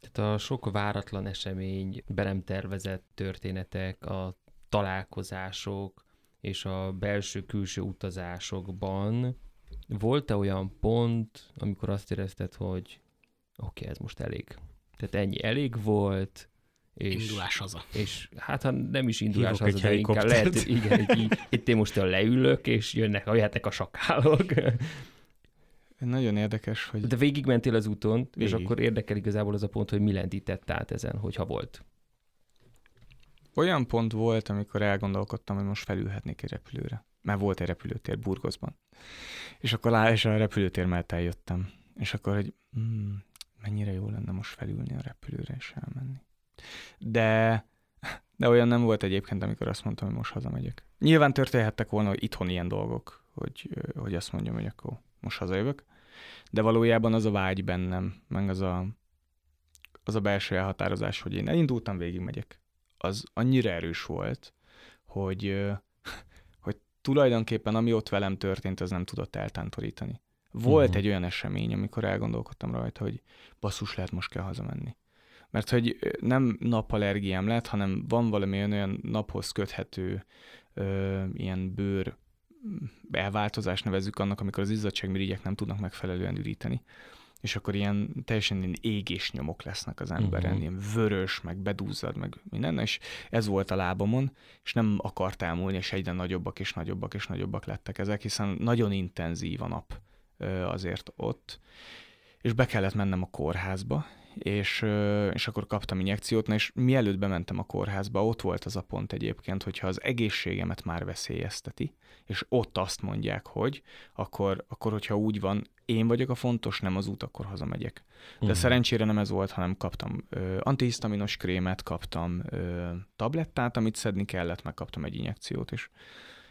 Tehát a sok váratlan esemény, be nem tervezett történetek, a találkozások és a belső-külső utazásokban volt-e olyan pont, amikor azt érezted, hogy oké, okay, ez most elég. Tehát ennyi elég volt, és, indulás haza. És hát ha nem is indulás Hívok haza, de inkább lehet, igen, így, itt én most leülök, és jönnek, jöhetek a sakálok. Nagyon érdekes, hogy... De végigmentél az úton, Végig. és akkor érdekel igazából az a pont, hogy mi lendített át ezen, hogyha volt. Olyan pont volt, amikor elgondolkodtam, hogy most felülhetnék egy repülőre. Mert volt egy repülőtér Burgoszban. És akkor lá, és a repülőtér mellett eljöttem. És akkor, hogy hmm, mennyire jó lenne most felülni a repülőre és elmenni. De, de olyan nem volt egyébként, amikor azt mondtam, hogy most hazamegyek. Nyilván történhettek volna, hogy itthon ilyen dolgok, hogy, hogy azt mondjam, hogy akkor most hazajövök de valójában az a vágy bennem, meg az a, az a belső elhatározás, hogy én elindultam, végigmegyek, az annyira erős volt, hogy, hogy tulajdonképpen ami ott velem történt, az nem tudott eltántorítani. Volt uh-huh. egy olyan esemény, amikor elgondolkodtam rajta, hogy basszus, lehet most kell hazamenni. Mert hogy nem napallergiám lett, hanem van valami olyan naphoz köthető ö, ilyen bőr elváltozás nevezzük annak, amikor az izzadságmirigyek nem tudnak megfelelően üríteni és akkor ilyen teljesen ilyen égés nyomok lesznek az emberen, uh-huh. ilyen vörös, meg bedúzzad, meg minden, és ez volt a lábamon, és nem akart elmúlni, és egyre nagyobbak és nagyobbak és nagyobbak lettek ezek, hiszen nagyon intenzív a nap azért ott, és be kellett mennem a kórházba, és, és akkor kaptam injekciót, és mielőtt bementem a kórházba, ott volt az a pont egyébként, hogyha az egészségemet már veszélyezteti, és ott azt mondják, hogy akkor, akkor hogyha úgy van, én vagyok a fontos, nem az út, akkor hazamegyek. De uh-huh. szerencsére nem ez volt, hanem kaptam ö, antihisztaminos krémet, kaptam ö, tablettát, amit szedni kellett, meg kaptam egy injekciót, és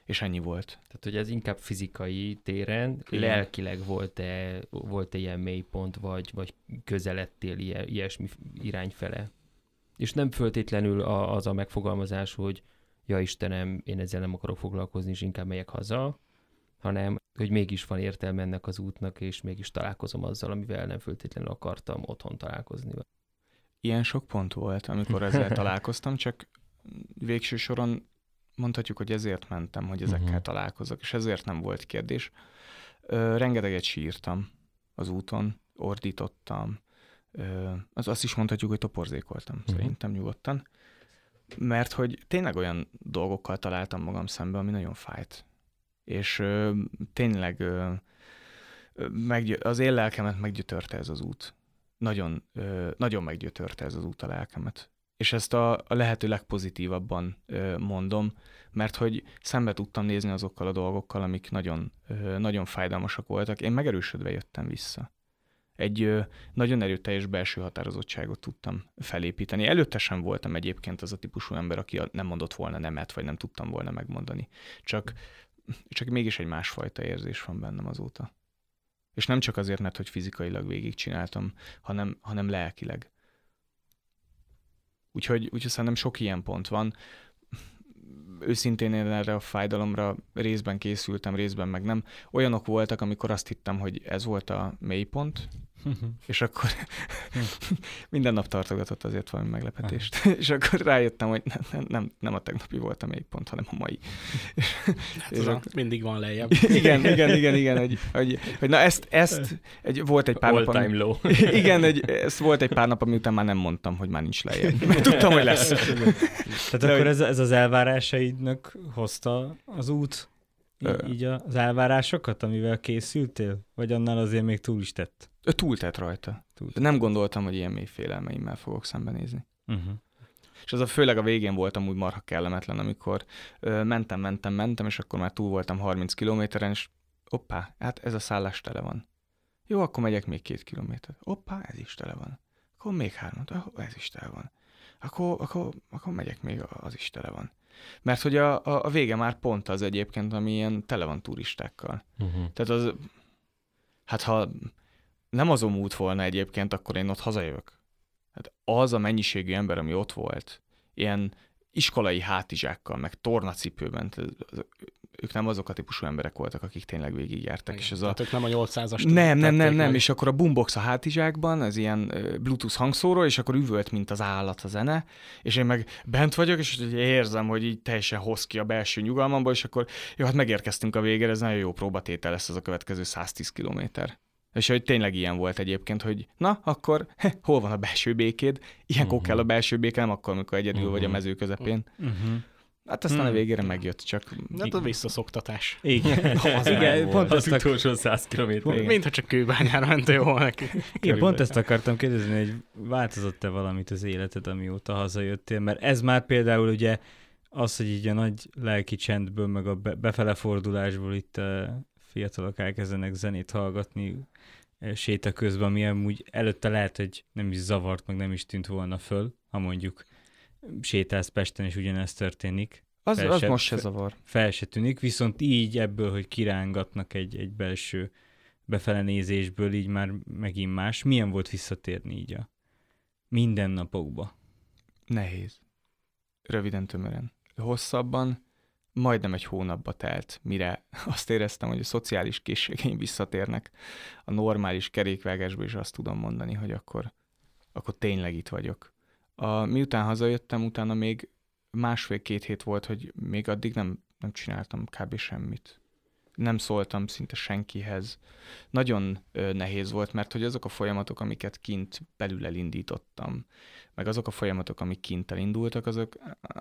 és ennyi volt. Tehát, hogy ez inkább fizikai téren, Igen. lelkileg volt-e, volt-e ilyen mélypont, vagy, vagy közeledtél ilyen, ilyesmi irány fele? És nem föltétlenül a, az a megfogalmazás, hogy ja Istenem, én ezzel nem akarok foglalkozni, és inkább megyek haza, hanem hogy mégis van értelme ennek az útnak, és mégis találkozom azzal, amivel nem föltétlenül akartam otthon találkozni. Ilyen sok pont volt, amikor ezzel találkoztam, csak végső soron mondhatjuk, hogy ezért mentem, hogy ezekkel uh-huh. találkozok, és ezért nem volt kérdés. Ö, rengeteget sírtam az úton, ordítottam, ö, az azt is mondhatjuk, hogy toporzékoltam, uh-huh. szerintem nyugodtan, mert hogy tényleg olyan dolgokkal találtam magam szembe, ami nagyon fájt. És ö, tényleg ö, meggy- az én lelkemet meggyötörte ez az út. Nagyon, ö, nagyon meggyötörte ez az út a lelkemet és ezt a, a lehető legpozitívabban ö, mondom, mert hogy szembe tudtam nézni azokkal a dolgokkal, amik nagyon, ö, nagyon fájdalmasak voltak. Én megerősödve jöttem vissza. Egy ö, nagyon erőteljes belső határozottságot tudtam felépíteni. Előtte sem voltam egyébként az a típusú ember, aki nem mondott volna nemet, vagy nem tudtam volna megmondani. Csak, csak mégis egy másfajta érzés van bennem azóta. És nem csak azért, mert hogy fizikailag végigcsináltam, hanem, hanem lelkileg. Úgyhogy, úgyhogy szerintem sok ilyen pont van. Őszintén én erre a fájdalomra részben készültem, részben meg nem. Olyanok voltak, amikor azt hittem, hogy ez volt a mélypont, és akkor minden nap tartogatott azért valami meglepetést. és akkor rájöttem, hogy nem, nem, nem, nem a tegnapi volt a mélypont, hanem a mai. hát és akkor... mindig van lejjebb. igen, igen, igen, igen, hogy, hogy, hogy na ezt, ezt egy, volt egy pár All nap, time ami, low. igen, egy, ez volt egy pár nap, ami után már nem mondtam, hogy már nincs lejjebb. Mert tudtam, hogy lesz. Tehát De akkor ez, ez az elvárásaidnak hozta az út így, így az elvárásokat, amivel készültél? Vagy annál azért még túl is tett? Túltett rajta. Túltett. Nem gondoltam, hogy ilyen mély félelmeimmel fogok szembenézni. Uh-huh. És az a főleg a végén voltam úgy marha kellemetlen, amikor ö, mentem, mentem, mentem, és akkor már túl voltam 30 kilométeren, és oppá, hát ez a szállás tele van. Jó, akkor megyek még két kilométer. Oppá, ez is tele van. Akkor még hármat, ez is tele van. Akkor, akkor, akkor megyek még, az is tele van. Mert hogy a, a, a vége már pont az egyébként, ami ilyen tele van turistákkal. Uh-huh. Tehát az, hát ha nem azon út volna egyébként, akkor én ott hazajövök. Hát az a mennyiségű ember, ami ott volt, ilyen iskolai hátizsákkal, meg tornacipőben, ők nem azok a típusú emberek voltak, akik tényleg végigjártak. És ez a... ők nem a 800-as. Nem, nem, nem, nem, és akkor a boombox a hátizsákban, ez ilyen bluetooth hangszóró, és akkor üvölt, mint az állat a zene, és én meg bent vagyok, és érzem, hogy így teljesen hoz ki a belső nyugalmamból, és akkor jó, hát megérkeztünk a végére, ez nagyon jó próbatétel lesz az a következő 110 kilométer. És hogy tényleg ilyen volt egyébként, hogy na, akkor he, hol van a belső békéd? Ilyenkor uh-huh. kell a belső béke, nem akkor, amikor egyedül uh-huh. vagy a mező közepén. Uh-huh. Hát aztán hmm. a végére megjött, csak... Hát a visszaszoktatás. Igen, az Igen pont az ezt utolsó 100 km. Mintha csak kőbányára mentél volna neki. Igen, pont ezt akartam kérdezni, hogy változott-e valamit az életed, amióta hazajöttél, mert ez már például ugye az, hogy így a nagy lelki csendből, meg a befele fordulásból itt a fiatalok elkezdenek zenét hallgatni séta közben, ami amúgy előtte lehet, hogy nem is zavart, meg nem is tűnt volna föl, ha mondjuk sétálsz Pesten, és ugyanezt történik. Az, fel az se, most se zavar. Fel se tűnik, viszont így ebből, hogy kirángatnak egy, egy belső befele nézésből, így már megint más. Milyen volt visszatérni így a mindennapokba? Nehéz. Röviden, tömören. Hosszabban majdnem egy hónapba telt, mire azt éreztem, hogy a szociális készségeim visszatérnek a normális kerékvágásba, és azt tudom mondani, hogy akkor, akkor tényleg itt vagyok A, miután hazajöttem, utána még másfél-két hét volt, hogy még addig nem, nem csináltam kb. semmit. Nem szóltam szinte senkihez. Nagyon ö, nehéz volt, mert hogy azok a folyamatok, amiket kint belül elindítottam, meg azok a folyamatok, amik kint elindultak, azok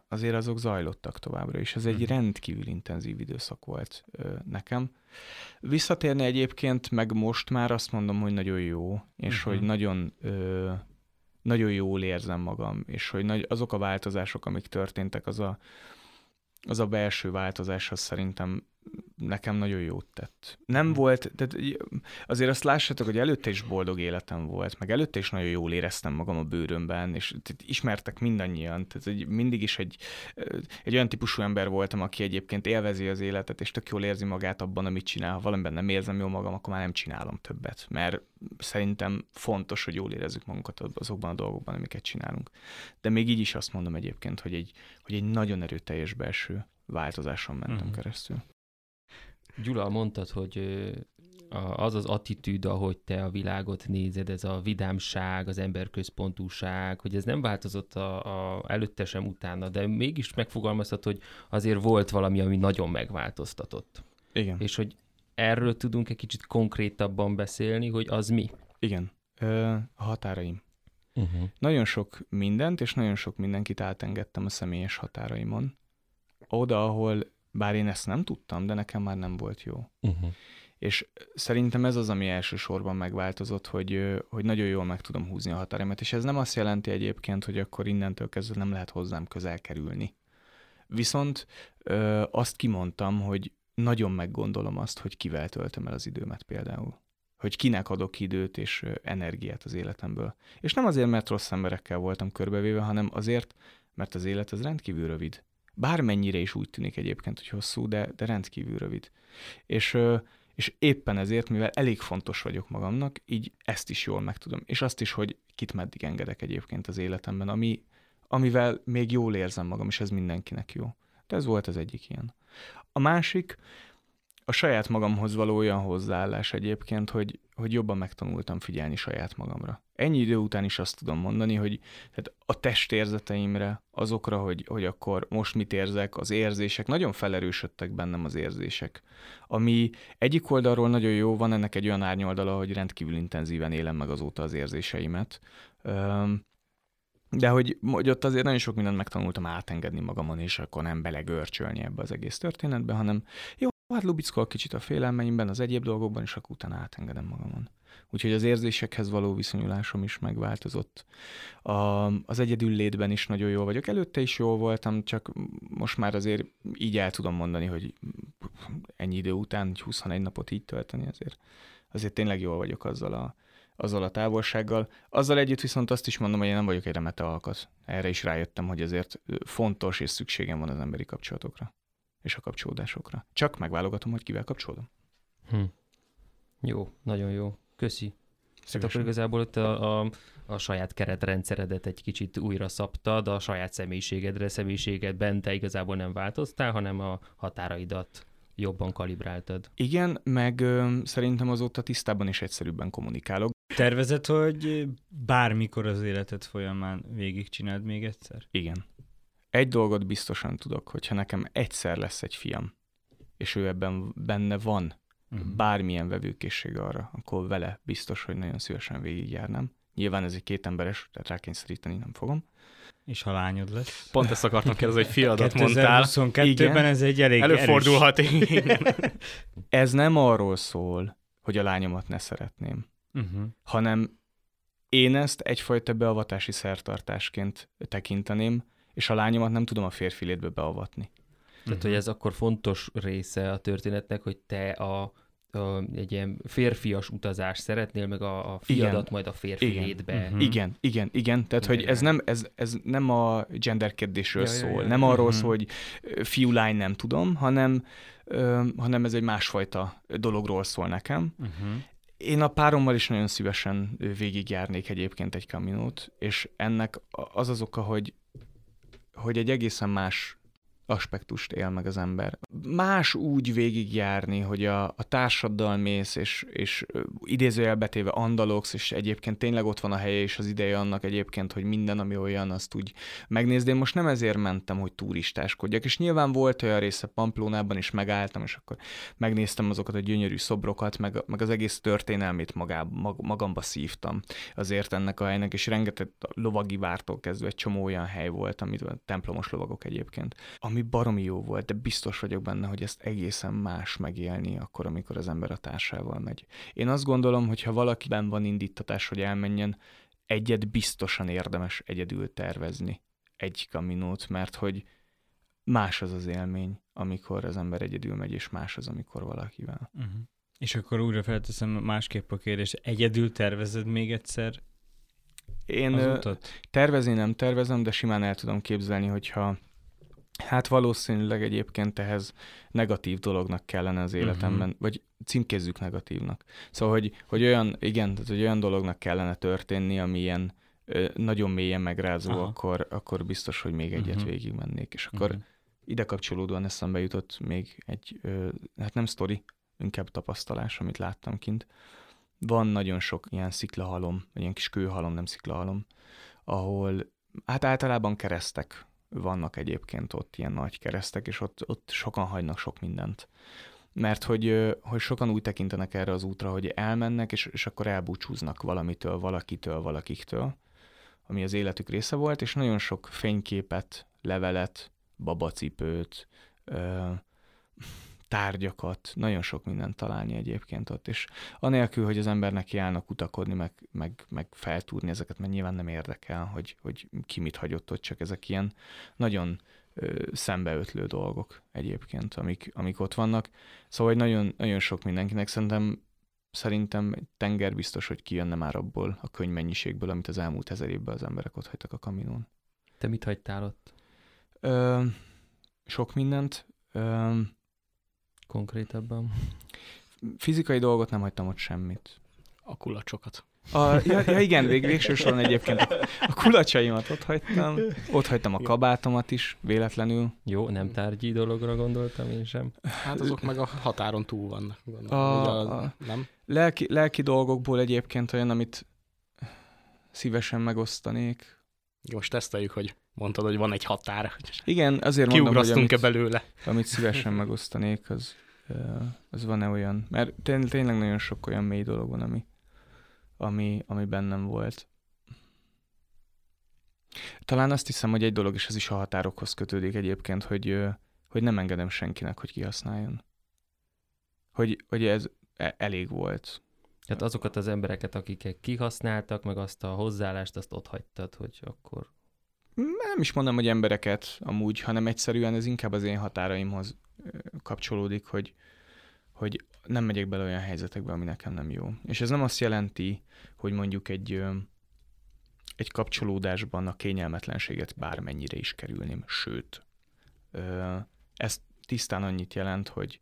azért azok zajlottak továbbra is. Ez egy Mhm. rendkívül intenzív időszak volt ö, nekem. Visszatérni egyébként, meg most már azt mondom, hogy nagyon jó, és Mhm. hogy nagyon ö, nagyon jól érzem magam, és hogy nagy, azok a változások, amik történtek, az a, az a belső változás, az szerintem nekem nagyon jót tett. Nem Mhm. volt, tehát azért azt lássátok, hogy előtte is boldog életem volt, meg előtte is nagyon jól éreztem magam a bőrömben, és tehát ismertek mindannyian, tehát egy, mindig is egy, egy olyan típusú ember voltam, aki egyébként élvezi az életet, és tök jól érzi magát abban, amit csinál. Ha valamiben nem érzem jól magam, akkor már nem csinálom többet, mert szerintem fontos, hogy jól érezzük magunkat azokban a dolgokban, amiket csinálunk. De még így is azt mondom egyébként, hogy egy, hogy egy nagyon erőteljes belső változáson mentem Mhm. keresztül. Gyula, mondtad, hogy az az attitűd, ahogy te a világot nézed, ez a vidámság, az emberközpontúság, hogy ez nem változott a, a előtte sem utána, de mégis megfogalmaztad, hogy azért volt valami, ami nagyon megváltoztatott. Igen. És hogy erről tudunk egy kicsit konkrétabban beszélni, hogy az mi? Igen. Ö, a határaim. Uh-huh. Nagyon sok mindent, és nagyon sok mindenkit átengedtem a személyes határaimon. Oda, ahol, bár én ezt nem tudtam, de nekem már nem volt jó. Uh-huh. És szerintem ez az, ami elsősorban megváltozott, hogy, hogy nagyon jól meg tudom húzni a határaimat, és ez nem azt jelenti egyébként, hogy akkor innentől kezdve nem lehet hozzám közel kerülni. Viszont ö, azt kimondtam, hogy nagyon meggondolom azt, hogy kivel töltöm el az időmet például. Hogy kinek adok időt és energiát az életemből. És nem azért, mert rossz emberekkel voltam körbevéve, hanem azért, mert az élet az rendkívül rövid. Bármennyire is úgy tűnik egyébként, hogy hosszú, de, de rendkívül rövid. És, és éppen ezért, mivel elég fontos vagyok magamnak, így ezt is jól meg tudom. És azt is, hogy kit meddig engedek egyébként az életemben, ami, amivel még jól érzem magam, és ez mindenkinek jó. De ez volt az egyik ilyen. A másik, a saját magamhoz való olyan hozzáállás egyébként, hogy, hogy jobban megtanultam figyelni saját magamra. Ennyi idő után is azt tudom mondani, hogy tehát a testérzeteimre, azokra, hogy, hogy akkor most mit érzek, az érzések, nagyon felerősödtek bennem az érzések. Ami egyik oldalról nagyon jó, van ennek egy olyan árnyoldala, hogy rendkívül intenzíven élem meg azóta az érzéseimet. Öm, de hogy, hogy ott azért nagyon sok mindent megtanultam átengedni magamon, és akkor nem belegörcsölni ebbe az egész történetbe, hanem jó, hát lubickol kicsit a félelmeimben, az egyéb dolgokban, és akkor utána átengedem magamon. Úgyhogy az érzésekhez való viszonyulásom is megváltozott. A, az egyedül létben is nagyon jó vagyok. Előtte is jó voltam, csak most már azért így el tudom mondani, hogy ennyi idő után, hogy 21 napot így tölteni, azért, azért tényleg jól vagyok azzal a, azzal a távolsággal. Azzal együtt viszont azt is mondom, hogy én nem vagyok egy remete alkat. Erre is rájöttem, hogy ezért fontos és szükségem van az emberi kapcsolatokra és a kapcsolódásokra. Csak megválogatom, hogy kivel kapcsolódom. Hm. Jó, nagyon jó. Köszi. Hát akkor Szívesen. igazából ott a, a, a saját keretrendszeredet egy kicsit újra szabtad, a saját személyiségedre, személyiségedben te igazából nem változtál, hanem a határaidat jobban kalibráltad. Igen, meg ö, szerintem azóta tisztában és egyszerűbben kommunikálok. Tervezed, hogy bármikor az életed folyamán végigcsináld még egyszer? Igen. Egy dolgot biztosan tudok, hogyha nekem egyszer lesz egy fiam, és ő ebben benne van, Mhm. bármilyen vevőkészség arra, akkor vele biztos, hogy nagyon szívesen végigjárnám. Nyilván ez egy kétemberes, tehát rákényszeríteni nem fogom. És ha lányod lesz? Pont ezt akartam kérdezni, hogy fiadat mondtál. 2022-ben Igen. ez egy elég Előfordulhat, igen. Ez nem arról szól, hogy a lányomat ne szeretném. Uh-huh. hanem én ezt egyfajta beavatási szertartásként tekinteném, és a lányomat nem tudom a férfi létbe beavatni. Tehát, Mhm. hogy ez akkor fontos része a történetnek, hogy te a, a egy ilyen férfias utazás szeretnél, meg a, a fiadat Igen. majd a férfi Igen. létbe. Mhm. Igen, igen, igen. Tehát, hogy ez nem, ez, ez nem a gender kérdésről Ja, ja, szól. ja. Nem arról Mhm. szól, hogy fiú-lány nem tudom, hanem, ö, hanem ez egy másfajta dologról szól nekem. Uh-huh. Én a párommal is nagyon szívesen végigjárnék egyébként egy kaminót, és ennek az az oka, hogy, hogy egy egészen más aspektust él meg az ember. Más úgy végigjárni, hogy a, a társaddal mész, és, és idézőjelbetéve andalogsz, és egyébként tényleg ott van a helye, és az ideje annak egyébként, hogy minden, ami olyan, azt úgy megnézni. Én most nem ezért mentem, hogy turistáskodjak, és nyilván volt olyan része Pamplónában is megálltam, és akkor megnéztem azokat a gyönyörű szobrokat, meg, meg az egész történelmét magá, mag, magamba szívtam azért ennek a helynek, és rengeteg lovagi vártól kezdve egy csomó olyan hely volt, amit templomos lovagok egyébként, ami baromi jó volt, de biztos vagyok benne, hogy ezt egészen más megélni akkor, amikor az ember a társával megy. Én azt gondolom, hogy ha valakiben van indítatás, hogy elmenjen, egyet biztosan érdemes egyedül tervezni egy kaminót, mert hogy más az az élmény, amikor az ember egyedül megy, és más az, amikor valakivel. Uh-huh. És akkor újra felteszem másképp a kérdést. Egyedül tervezed még egyszer Én tervezni nem tervezem, de simán el tudom képzelni, hogyha hát valószínűleg egyébként ehhez negatív dolognak kellene az életemben, uh-huh. vagy címkézzük negatívnak. Szóval, hogy, hogy olyan, igen, tehát, hogy olyan dolognak kellene történni, ami ilyen ö, nagyon mélyen megrázó, akkor, akkor biztos, hogy még egyet uh-huh. végigmennék. És akkor uh-huh. ide kapcsolódóan eszembe jutott még egy, ö, hát nem sztori, inkább tapasztalás, amit láttam kint. Van nagyon sok ilyen sziklahalom, vagy ilyen kis kőhalom, nem sziklahalom, ahol hát általában keresztek vannak egyébként ott, ilyen nagy keresztek, és ott, ott sokan hagynak sok mindent. Mert hogy, hogy sokan úgy tekintenek erre az útra, hogy elmennek, és, és akkor elbúcsúznak valamitől, valakitől, valakiktől, ami az életük része volt, és nagyon sok fényképet, levelet, babacipőt, tárgyakat, nagyon sok mindent találni egyébként ott, és anélkül, hogy az embernek járnak utakodni, meg, meg, meg feltúrni ezeket, mert nyilván nem érdekel, hogy, hogy ki mit hagyott ott, csak ezek ilyen nagyon ö, szembeötlő dolgok egyébként, amik, amik ott vannak. Szóval hogy nagyon, nagyon sok mindenkinek szerintem szerintem egy tenger biztos, hogy kijönne már abból a könyvmennyiségből, amit az elmúlt ezer évben az emberek ott hagytak a kaminón. Te mit hagytál ott? Ö, sok mindent. Ö, konkrétabban? Fizikai dolgot nem hagytam ott semmit. A kulacsokat. A, ja, ja igen, vég, végső soron egyébként a, a kulacsaimat ott hagytam, ott hagytam a kabátomat is, véletlenül. Jó, nem tárgyi dologra gondoltam én sem. Hát azok meg a határon túl vannak. a, a, a, nem? Lelki, lelki dolgokból egyébként olyan, amit szívesen megosztanék. Most teszteljük, hogy mondtad, hogy van egy határ. Igen, azért mondom, hogy amit, belőle. amit szívesen megosztanék, az, az van-e olyan? Mert tény, tényleg nagyon sok olyan mély dolog van, ami, ami, ami bennem volt. Talán azt hiszem, hogy egy dolog, és ez is a határokhoz kötődik egyébként, hogy, hogy nem engedem senkinek, hogy kihasználjon. Hogy, hogy ez e, elég volt. Tehát azokat az embereket, akiket kihasználtak, meg azt a hozzáállást, azt ott hagytad, hogy akkor... Nem is mondom, hogy embereket amúgy, hanem egyszerűen ez inkább az én határaimhoz kapcsolódik, hogy, hogy nem megyek bele olyan helyzetekbe, ami nekem nem jó. És ez nem azt jelenti, hogy mondjuk egy, egy kapcsolódásban a kényelmetlenséget bármennyire is kerülném, sőt, ez tisztán annyit jelent, hogy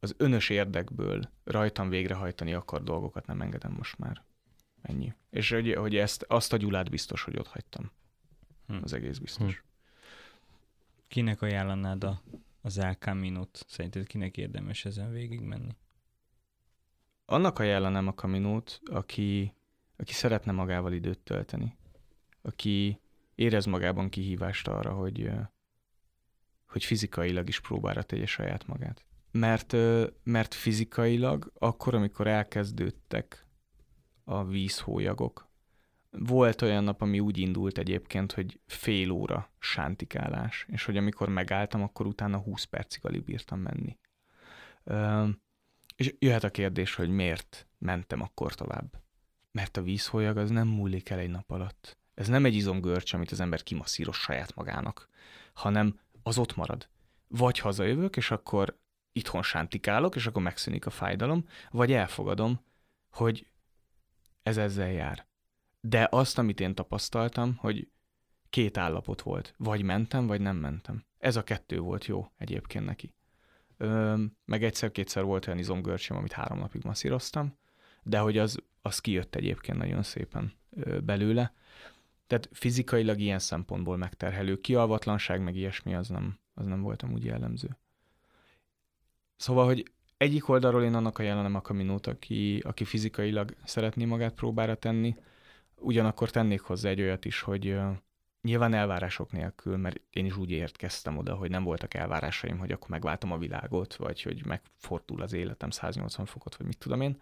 az önös érdekből rajtam végrehajtani akar dolgokat nem engedem most már. Ennyi. És hogy, hogy ezt, azt a Gyulát biztos, hogy ott hagytam. Hm. Az egész biztos. Hm. Kinek ajánlanád a az El Camino-t? Szerinted kinek érdemes ezen végigmenni? Annak ajánlanám a Caminót, aki, aki szeretne magával időt tölteni. Aki érez magában kihívást arra, hogy, hogy fizikailag is próbára tegye saját magát. Mert, mert fizikailag akkor, amikor elkezdődtek a vízhólyagok, volt olyan nap, ami úgy indult egyébként, hogy fél óra sántikálás, és hogy amikor megálltam, akkor utána 20 percig alig bírtam menni. És jöhet a kérdés, hogy miért mentem akkor tovább. Mert a vízhólyag az nem múlik el egy nap alatt. Ez nem egy izomgörcs, amit az ember kimasszíroz saját magának, hanem az ott marad. Vagy hazajövök, és akkor itthon sántikálok, és akkor megszűnik a fájdalom, vagy elfogadom, hogy ez ezzel jár de azt, amit én tapasztaltam, hogy két állapot volt. Vagy mentem, vagy nem mentem. Ez a kettő volt jó egyébként neki. Ö, meg egyszer-kétszer volt olyan izomgörcsöm, amit három napig masszíroztam, de hogy az, az kijött egyébként nagyon szépen ö, belőle. Tehát fizikailag ilyen szempontból megterhelő. Kialvatlanság, meg ilyesmi az nem, Az nem voltam úgy jellemző. Szóval, hogy egyik oldalról én annak ajánlom a kaminót, aki, aki fizikailag szeretné magát próbára tenni, ugyanakkor tennék hozzá egy olyat is, hogy nyilván elvárások nélkül, mert én is úgy értkeztem oda, hogy nem voltak elvárásaim, hogy akkor megváltom a világot, vagy hogy megfordul az életem 180 fokot, vagy mit tudom én.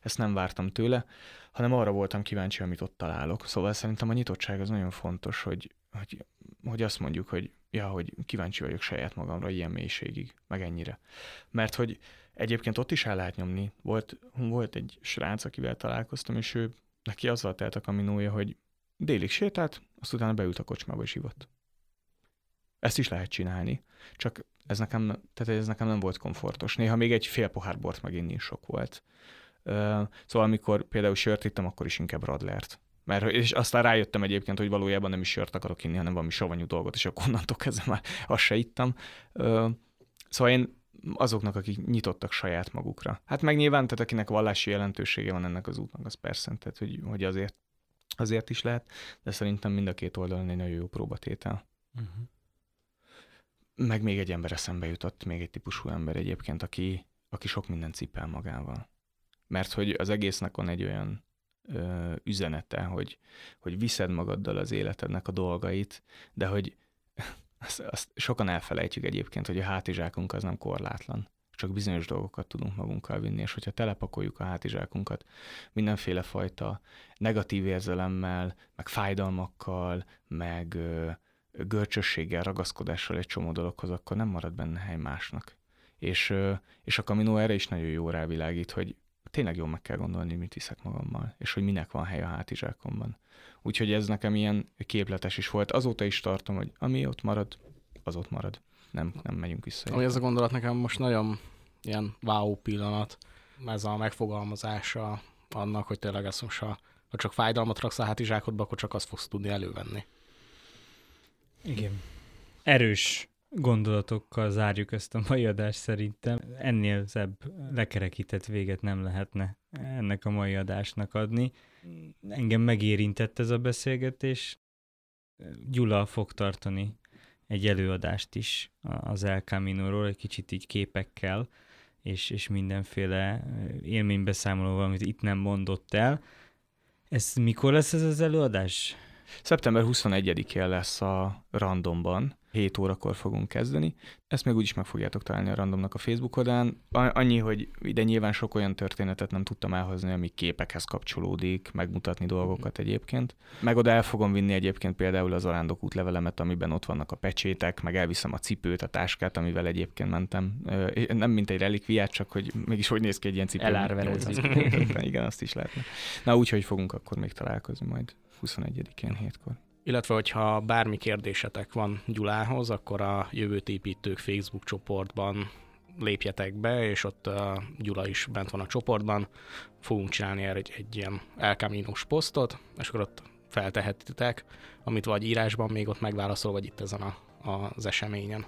Ezt nem vártam tőle, hanem arra voltam kíváncsi, amit ott találok. Szóval szerintem a nyitottság az nagyon fontos, hogy, hogy, hogy azt mondjuk, hogy ja, hogy kíváncsi vagyok saját magamra ilyen mélységig, meg ennyire. Mert hogy egyébként ott is el lehet nyomni. Volt, volt egy srác, akivel találkoztam, és ő neki azzal telt a kaminója, hogy délig sétált, azt beült a kocsmába és ivott. Ezt is lehet csinálni, csak ez nekem, tehát ez nekem nem volt komfortos. Néha még egy fél pohár bort meginni is sok volt. Szóval amikor például sört ittam, akkor is inkább radlert. Mert, és aztán rájöttem egyébként, hogy valójában nem is sört akarok inni, hanem valami savanyú dolgot, és akkor onnantól kezdve már azt se ittam. Szóval én azoknak, akik nyitottak saját magukra. Hát meg nyilván, tehát akinek vallási jelentősége van ennek az útnak, az persze, tehát hogy, hogy azért, azért is lehet, de szerintem mind a két oldalon egy nagyon jó próbatétel. Uh-huh. Meg még egy ember eszembe jutott, még egy típusú ember egyébként, aki, aki sok mindent cipel magával. Mert hogy az egésznek van egy olyan ö, üzenete, hogy, hogy viszed magaddal az életednek a dolgait, de hogy azt, azt sokan elfelejtjük egyébként, hogy a hátizsákunk az nem korlátlan. Csak bizonyos dolgokat tudunk magunkkal vinni, és hogyha telepakoljuk a hátizsákunkat mindenféle fajta negatív érzelemmel, meg fájdalmakkal, meg ö, görcsösséggel, ragaszkodással egy csomó dologhoz, akkor nem marad benne hely másnak. És, ö, és a Camino erre is nagyon jó rávilágít, hogy tényleg jól meg kell gondolni, mit viszek magammal, és hogy minek van hely a hátizsákomban. Úgyhogy ez nekem ilyen képletes is volt. Azóta is tartom, hogy ami ott marad, az ott marad. Nem, nem megyünk vissza. Ami ez a gondolat nekem most nagyon ilyen wow pillanat, ez a megfogalmazása annak, hogy tényleg ezt most, ha, ha csak fájdalmat raksz a hátizsákodba, akkor csak azt fogsz tudni elővenni. Igen. Erős gondolatokkal zárjuk ezt a mai adást szerintem. Ennél szebb lekerekített véget nem lehetne ennek a mai adásnak adni. Engem megérintett ez a beszélgetés. Gyula fog tartani egy előadást is az El Camino-ról, egy kicsit így képekkel, és, és mindenféle élménybeszámolóval, amit itt nem mondott el. Ez mikor lesz ez az előadás? Szeptember 21-én lesz a randomban, 7 órakor fogunk kezdeni. Ezt még úgyis meg fogjátok találni a randomnak a Facebook oldalán. Annyi, hogy ide nyilván sok olyan történetet nem tudtam elhozni, ami képekhez kapcsolódik, megmutatni dolgokat egyébként. Meg oda el fogom vinni egyébként például az arándok útlevelemet, amiben ott vannak a pecsétek, meg elviszem a cipőt, a táskát, amivel egyébként mentem. Nem mint egy relikviát, csak hogy mégis hogy néz ki egy ilyen cipő. Elárverezni. Igen, azt is lehetne. Na úgyhogy fogunk akkor még találkozni majd 21-én hétkor. Illetve, hogyha bármi kérdésetek van Gyulához, akkor a Jövőt építők Facebook csoportban lépjetek be, és ott a Gyula is bent van a csoportban. Fogunk csinálni erre egy, egy ilyen elkamínós posztot, és akkor ott feltehetitek, amit vagy írásban még ott megválaszol, vagy itt ezen a, a, az eseményen.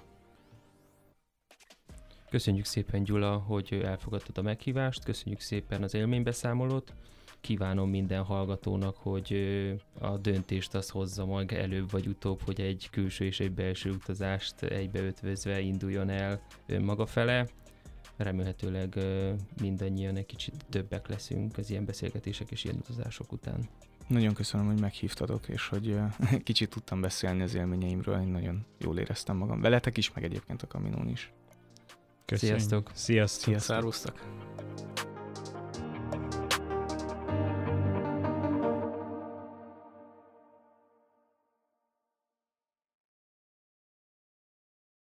Köszönjük szépen Gyula, hogy elfogadtad a meghívást, köszönjük szépen az élménybeszámolót, kívánom minden hallgatónak, hogy a döntést az hozza majd előbb vagy utóbb, hogy egy külső és egy belső utazást egybeötvözve induljon el maga fele. Remélhetőleg mindannyian egy kicsit többek leszünk az ilyen beszélgetések és ilyen utazások után. Nagyon köszönöm, hogy meghívtatok, és hogy kicsit tudtam beszélni az élményeimről, én nagyon jól éreztem magam. Veletek is, meg egyébként a Kaminón is. Köszönjük. Sziasztok! Sziasztok! Sziasztok! Szervusztok!